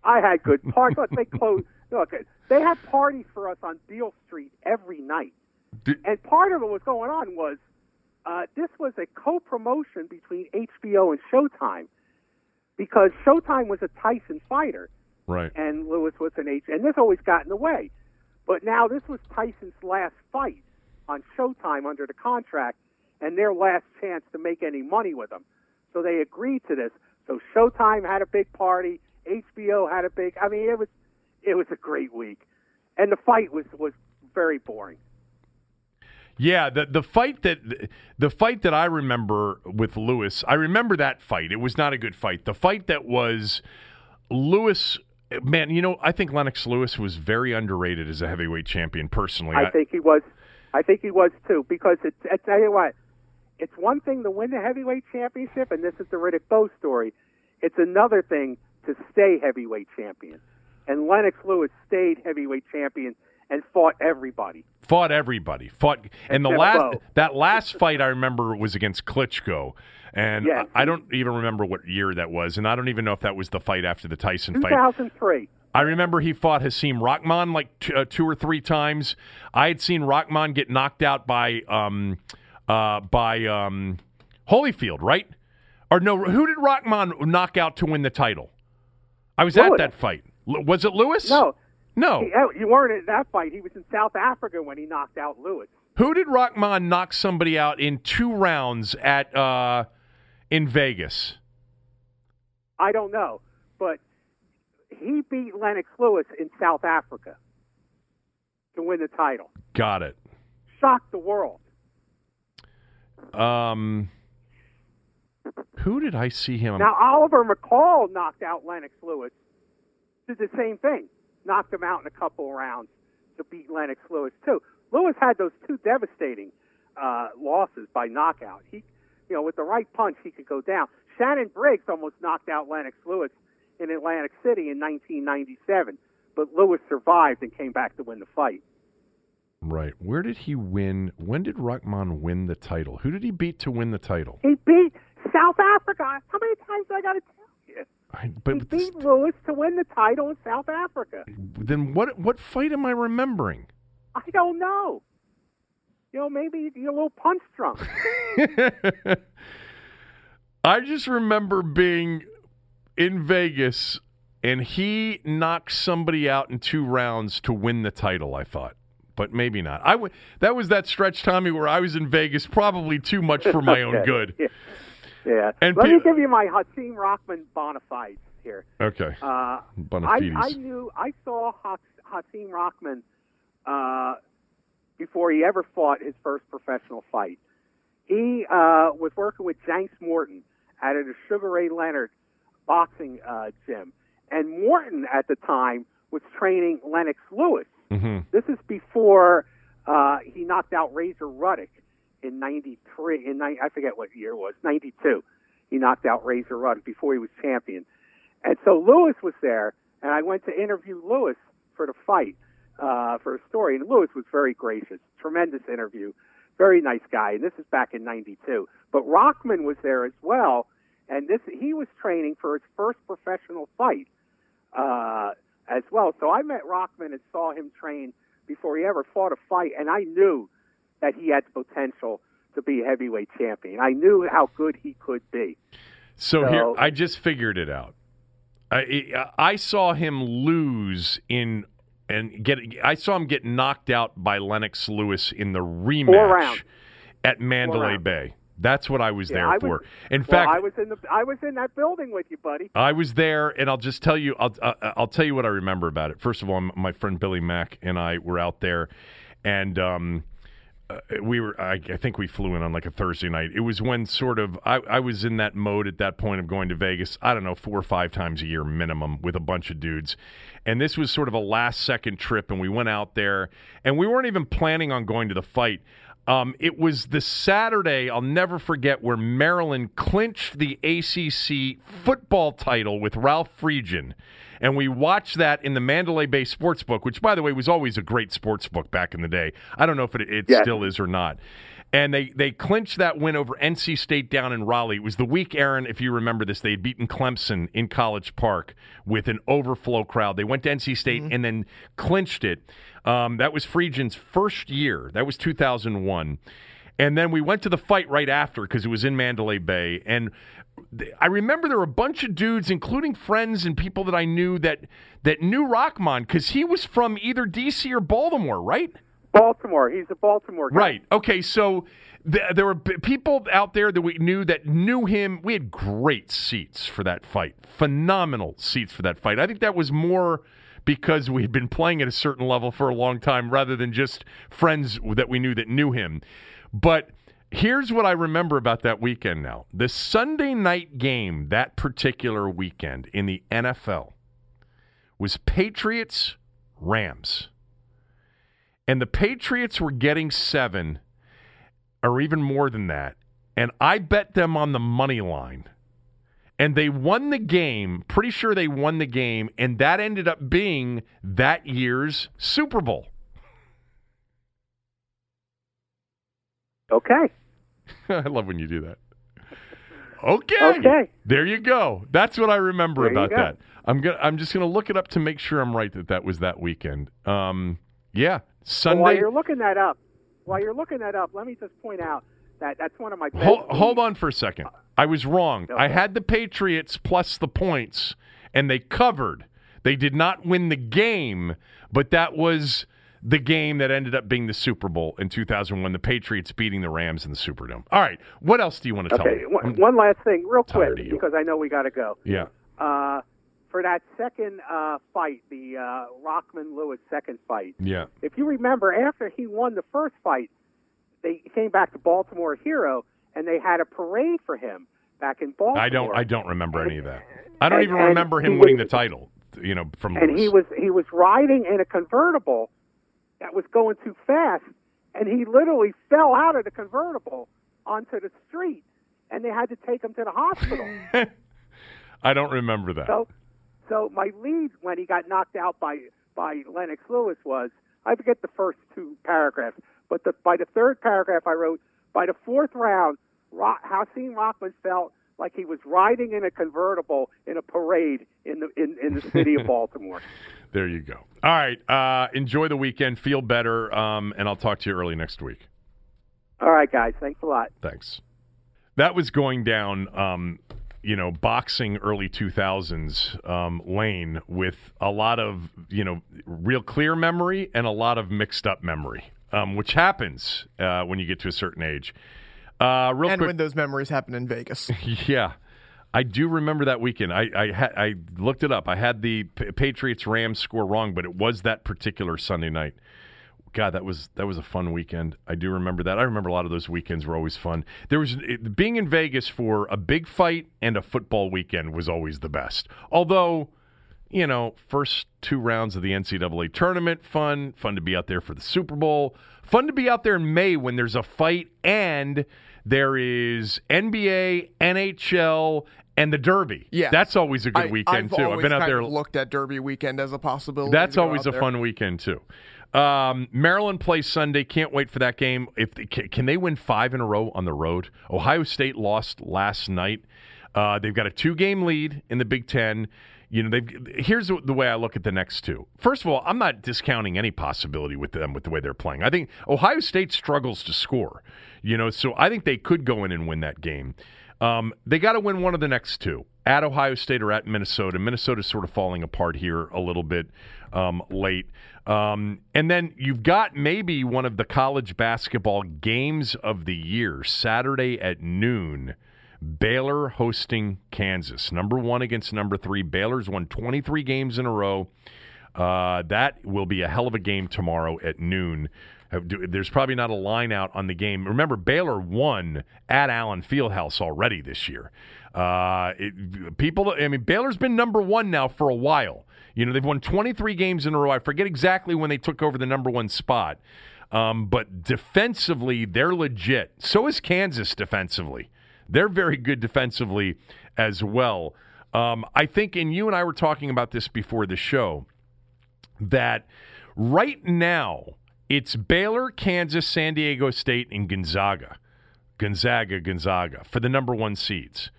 I had good park. Look, they closed. Look, they had parties for us on Beale Street every night, Did- and part of what was going on was uh, this was a co-promotion between HBO and Showtime because Showtime was a Tyson fighter Right. and Lewis was an H, and this always got in the way. But now this was Tyson's last fight on Showtime under the contract, and their last chance to make any money with him. So they agreed to this. So Showtime had a big party, HBO had a big. I mean, it was it was a great week, and the fight was was very boring. Yeah, the the fight that the fight that I remember with Lewis, I remember that fight. It was not a good fight. The fight that was Lewis, man, you know, I think Lennox Lewis was very underrated as a heavyweight champion. Personally, I think he was. I think he was too because it's. I tell you what, it's one thing to win the heavyweight championship, and this is the Riddick Bowe story. It's another thing to stay heavyweight champion. And Lennox Lewis stayed heavyweight champion and fought everybody. fought everybody. Fought, and the last Bowe. that last fight I remember was against Klitschko, and Yes. I, I don't even remember what year that was, and I don't even know if that was the fight after the Tyson fight. 2003. I remember he fought Hasim Rahman like t- uh, two or three times. I had seen Rahman get knocked out by um, uh, by um, Holyfield, right? Or no, who did Rahman knock out to win the title? I was at that fight. L- was it Lewis? No, no. he, oh, you weren't at that fight. He was in South Africa when he knocked out Lewis. Who did Rahman knock somebody out in two rounds at uh, in Vegas? I don't know, but he beat Lennox Lewis in South Africa to win the title. Got it. Shocked the world. Um, who did I see him? Now Oliver McCall knocked out Lennox Lewis. Did the same thing. Knocked him out in a couple of rounds to beat Lennox Lewis too. Lewis had those two devastating uh, losses by knockout. He, you know, with the right punch, he could go down. Shannon Briggs almost knocked out Lennox Lewis in Atlantic City in 1997, but Lewis survived and came back to win the fight. Right. Where did he win? When did Rahman win the title? Who did he beat to win the title? He beat South Africa. How many times do I got to you? He but this- Lewis to win the title in South Africa. then what? What fight am I remembering? I don't know. You know, maybe you're a little punch drunk. I just remember being in Vegas and he knocked somebody out in two rounds to win the title. I thought, but maybe not. I w- that was that stretch, Tommy, where I was in Vegas, probably too much for my own good. Yeah. Yeah. And Let pe- me give you my Hasim Rahman bona fides here. Okay. Uh, I, Bonafides. I knew I saw Ha- Hasim Rahman uh, before he ever fought his first professional fight. He uh, was working with Janks Morton at a Sugar Ray Leonard boxing uh, gym, and Morton at the time was training Lennox Lewis. hmm This is before uh, he knocked out Razor Ruddock in '93. In I forget what year it was, '92. He knocked out Razor Ruddock before he was champion. And so Lewis was there, and I went to interview Lewis for the fight, uh, for a story. And Lewis was very gracious, tremendous interview, very nice guy. And this is back in '92. But Rahman was there as well, and this he was training for his first professional fight uh, as well. So I met Rahman and saw him train before he ever fought a fight, and I knew that he had the potential to be a heavyweight champion. I knew how good he could be. So, So- here, I just figured it out. I, I saw him lose in and get. I saw him get knocked out by Lennox Lewis in the rematch at Mandalay. Bay. That's what I was Yeah, there I was- for. In well, fact, I was in the I was in that building with you, buddy. I was there, and I'll just tell you. I'll uh, I'll tell you what I remember about it. First of all, my friend Billy Mack and I were out there, and um, uh, we were. I, I think we flew in on like a Thursday night. It was when sort of I, I was in that mode at that point of going to Vegas. I don't know, four or five times a year minimum with a bunch of dudes, and this was sort of a last second trip, and we went out there, and we weren't even planning on going to the fight. Um, it was the Saturday, I'll never forget, where Maryland clinched the ACC football title with Ralph Friedgen. And we watched that in the Mandalay Bay Sportsbook, which, by the way, was always a great sports book back in the day. I don't know if it, it Yes. still is or not. And they, they clinched that win over NC State down in Raleigh. It was the week, Aaron, if you remember this, they had beaten Clemson in College Park with an overflow crowd. They went to NC State and then clinched it. Um, that was Friedgen's first year. That was 2001. And then we went to the fight right after because it was in Mandalay Bay. And th- I remember there were a bunch of dudes, including friends and people that I knew that that knew Rahman because he was from either DC or Baltimore, right? Baltimore. He's a Baltimore guy. Right. Okay. So th- there were b- people out there that we knew that knew him. We had great seats for that fight. Phenomenal seats for that fight. I think that was more because we had been playing at a certain level for a long time rather than just friends that we knew that knew him. But here's what I remember about that weekend now. The Sunday night game that particular weekend in the NFL was Patriots Rams and the Patriots were getting seven or even more than that. And I bet them on the money line. And they won the game. Pretty sure they won the game. And that ended up being that year's Super Bowl. Okay. I love when you do that. Okay. Okay. There you go. That's what I remember There about that. I'm gonna. I'm just gonna look it up to make sure I'm right that that was that weekend. Um. Yeah. Well, Sunday. while you're looking that up, while you're looking that up, let me just point out that that's one of my Hold, hold on for a second. I was wrong. Okay. I had the Patriots plus the points, and they covered. They did not win the game, but that was the game that ended up being the Super Bowl in 2001. The Patriots beating the Rams in the Superdome. All right. What else do you want to tell me? One, one last thing, real quick, because I know we got to go. yeah. Uh, for that second uh, fight, the uh, Rahman Lewis second fight, Yeah. if you remember, after he won the first fight, they came back to Baltimore Hero and they had a parade for him back in Baltimore. I don't. I don't remember any of that. I don't And- even remember him winning was- the title. You know, from and Lewis. he was he was riding in a convertible that was going too fast, and he literally fell out of the convertible onto the street, and they had to take him to the hospital. I don't remember that. So, so my lead when he got knocked out by by Lennox Lewis was I forget the first two paragraphs, but the, by the third paragraph I wrote by the fourth round, Rock, Hasim Rahman felt like he was riding in a convertible in a parade in the in, in the city of Baltimore. There you go. All right. Uh, enjoy the weekend. Feel better. Um, and I'll talk to you early next week. All right, guys, thanks a lot. Thanks. That was going down, um, you know, boxing early 2000s um, lane with a lot of, you know, real clear memory and a lot of mixed up memory, um, which happens uh, when you get to a certain age. Uh, real and quick, when those memories happen in Vegas. Yeah, I do remember that weekend. I I, ha- I looked it up. I had the P- Patriots Rams score wrong, but it was that particular Sunday night. God, that was that was a fun weekend. I do remember that. I remember a lot of those weekends were always fun. There was it, being in Vegas for a big fight and a football weekend was always the best. Although, you know, first two rounds of the NCAA tournament, fun, fun to be out there for the Super Bowl, fun to be out there in May when there's a fight and there is NBA, NHL, and the Derby. Yeah, that's always a good I- weekend I've too. I've been out there. looked at Derby weekend as a possibility. That's always a there. fun weekend too. Um, Maryland plays Sunday. Can't wait for that game. If can, they win five in a row on the road? Ohio State lost last night. Uh, they've got a two-game lead in the Big Ten. You know, they've. Here's the way I look at the next two. First of all, I'm not discounting any possibility with them with the way they're playing. I think Ohio State struggles to score. You know, so I think they could go in and win that game. Um, they got to win one of the next two at Ohio State or at Minnesota. Minnesota's sort of falling apart here a little bit um, late. Um, and then you've got maybe one of the college basketball games of the year, Saturday at noon. Baylor hosting Kansas. Number one against number three. Baylor's won 23 games in a row. Uh, that will be a hell of a game tomorrow at noon. Uh, There's probably not a line out on the game. Remember, Baylor won at Allen Fieldhouse already this year. Uh, it, people, I mean, Baylor's been number one now for a while. You know, they've won 23 games in a row. I forget exactly when they took over the number one spot. Um, but defensively, they're legit. So is Kansas defensively. They're very good defensively as well. Um, I think, and you and I were talking about this before the show, that right now it's Baylor, Kansas, San Diego State, and Gonzaga. Gonzaga, Gonzaga for the number one seeds.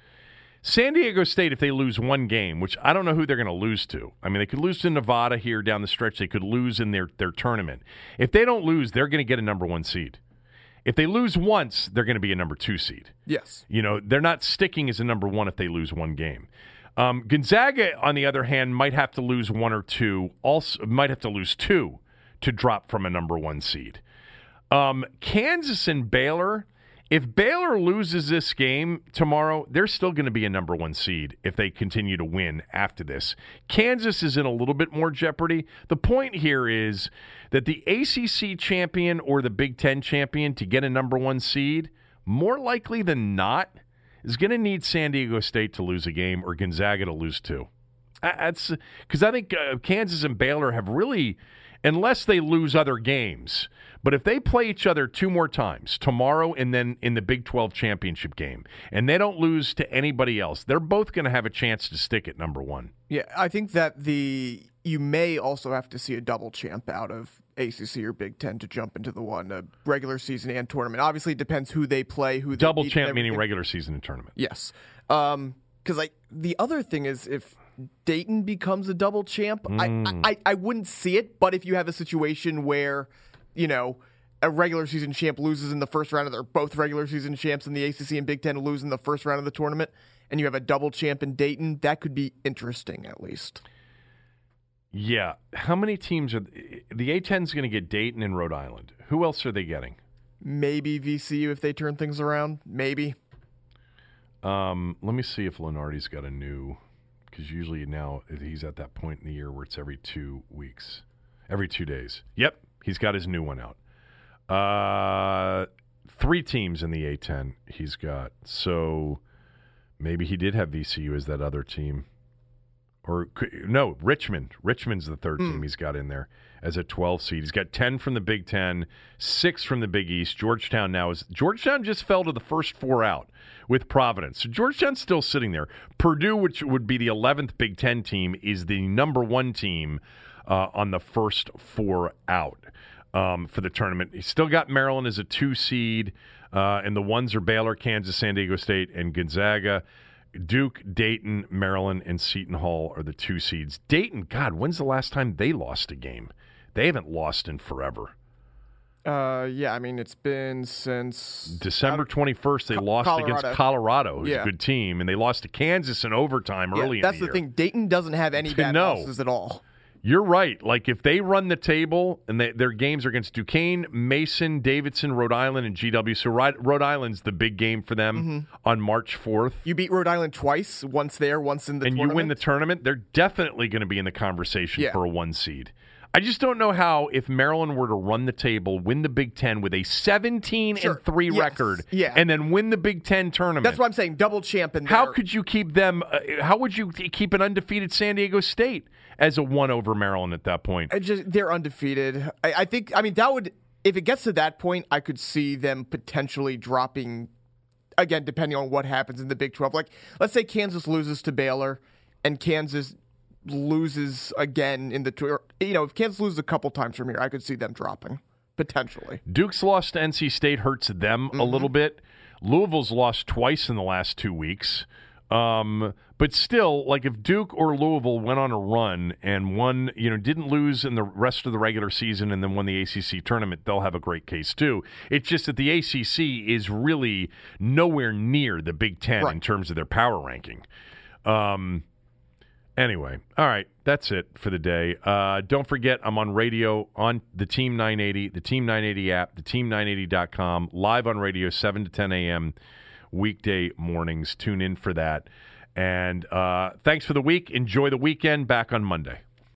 San Diego State, if they lose one game, which I don't know who they're going to lose to. I mean, they could lose to Nevada here down the stretch. They could lose in their, their tournament. If they don't lose, they're going to get a number one seed. If they lose once, they're going to be a number two seed. Yes. You know, they're not sticking as a number one if they lose one game. Um, Gonzaga, on the other hand, might have to lose one or two. Also, might have to lose two to drop from a number one seed. Um, Kansas and Baylor. If Baylor loses this game tomorrow, they're still going to be a number one seed if they continue to win after this. Kansas is in a little bit more jeopardy. The point here is that the ACC champion or the Big Ten champion to get a number one seed, more likely than not, is going to need San Diego State to lose a game or Gonzaga to lose two. That's because I think uh, Kansas and Baylor have really, unless they lose other games, but if they play each other two more times tomorrow and then in the Big 12 championship game, and they don't lose to anybody else, they're both going to have a chance to stick at number one. Yeah, I think that the you may also have to see a double champ out of ACC or Big Ten to jump into the one a regular season and tournament. Obviously, it depends who they play, who they Double champ meaning regular season and tournament. Yes, um, because like the other thing is if Dayton becomes a double champ, I, I mm. I wouldn't see it. But if you have a situation where you know a regular season champ loses in the first round, or they're both regular season champs in the ACC and Big Ten lose in the first round of the tournament, and you have a double champ in Dayton, that could be interesting at least. Yeah. How many teams are the A10 is going to get Dayton and Rhode Island? Who else are they getting? Maybe VCU if they turn things around. Maybe. Um, let me see if Lunardi's got a new, because usually now he's at that point in the year where it's every two weeks, every two days. Yep, he's got his new one out. Uh, three teams in the A10 he's got. So maybe he did have VCU as that other team. Or no, Richmond. Richmond's the third team he's got in there as a 12 seed. He's got 10 from the Big 10, 6 from the Big East. Georgetown now is Georgetown just fell to the first four out with Providence. So Georgetown's still sitting there. Purdue, which would be the 11th Big 10 team, is the number 1 team uh, on the first four out um, for the tournament. He's still got Maryland as a 2 seed. Uh, and the ones are Baylor, Kansas, San Diego State, and Gonzaga. Duke, Dayton, Maryland, and Seton Hall are the two seeds. Dayton, God, when's the last time they lost a game? They haven't lost in forever. Uh, yeah, I mean it's been since December 21st, they Co- lost against Colorado. Colorado, who's Yeah. a good team, and they lost to Kansas in overtime Yeah, early that's in the, the thing. Dayton doesn't have any bad No. losses at all. You're right. Like if they run the table and they, their games are against Duquesne, Mason, Davidson, Rhode Island, and GW. So Rhode, Rhode Island's the big game for them Mm-hmm. on March 4th. You beat Rhode Island twice, once there, once in the and you win the tournament, they're definitely going to be in the conversation Yeah. for a one seed. I just don't know how if Maryland were to run the table, win the Big Ten with a 17 Sure. and three Yes. record, Yeah. and then win the Big Ten tournament. That's what I'm saying double champ in How could you keep them? Uh, how would you keep an undefeated San Diego State as a one over Maryland at that point? I just they're undefeated. I, I think. I mean, that would if it gets to that point, I could see them potentially dropping again, depending on what happens in the Big Twelve. Like, let's say Kansas loses to Baylor, and Kansas loses again in the tour. You know, if Kansas loses a couple times from here, I could see them dropping potentially. Duke's loss to NC State hurts them a mm-hmm. little bit. Louisville's lost twice in the last two weeks. Um, but still, like if Duke or Louisville went on a run and won, you know, didn't lose in the rest of the regular season and then won the ACC tournament, they'll have a great case too. It's just that the ACC is really nowhere near the Big Ten in terms of their power ranking. Um, Anyway, all right, that's it for the day. Uh, don't forget, I'm on radio on the Team 980, the Team 980 app, the Team980.com, live on radio 7 to 10 a.m. weekday mornings. Tune in for that. And uh, thanks for the week. Enjoy the weekend. Back on Monday.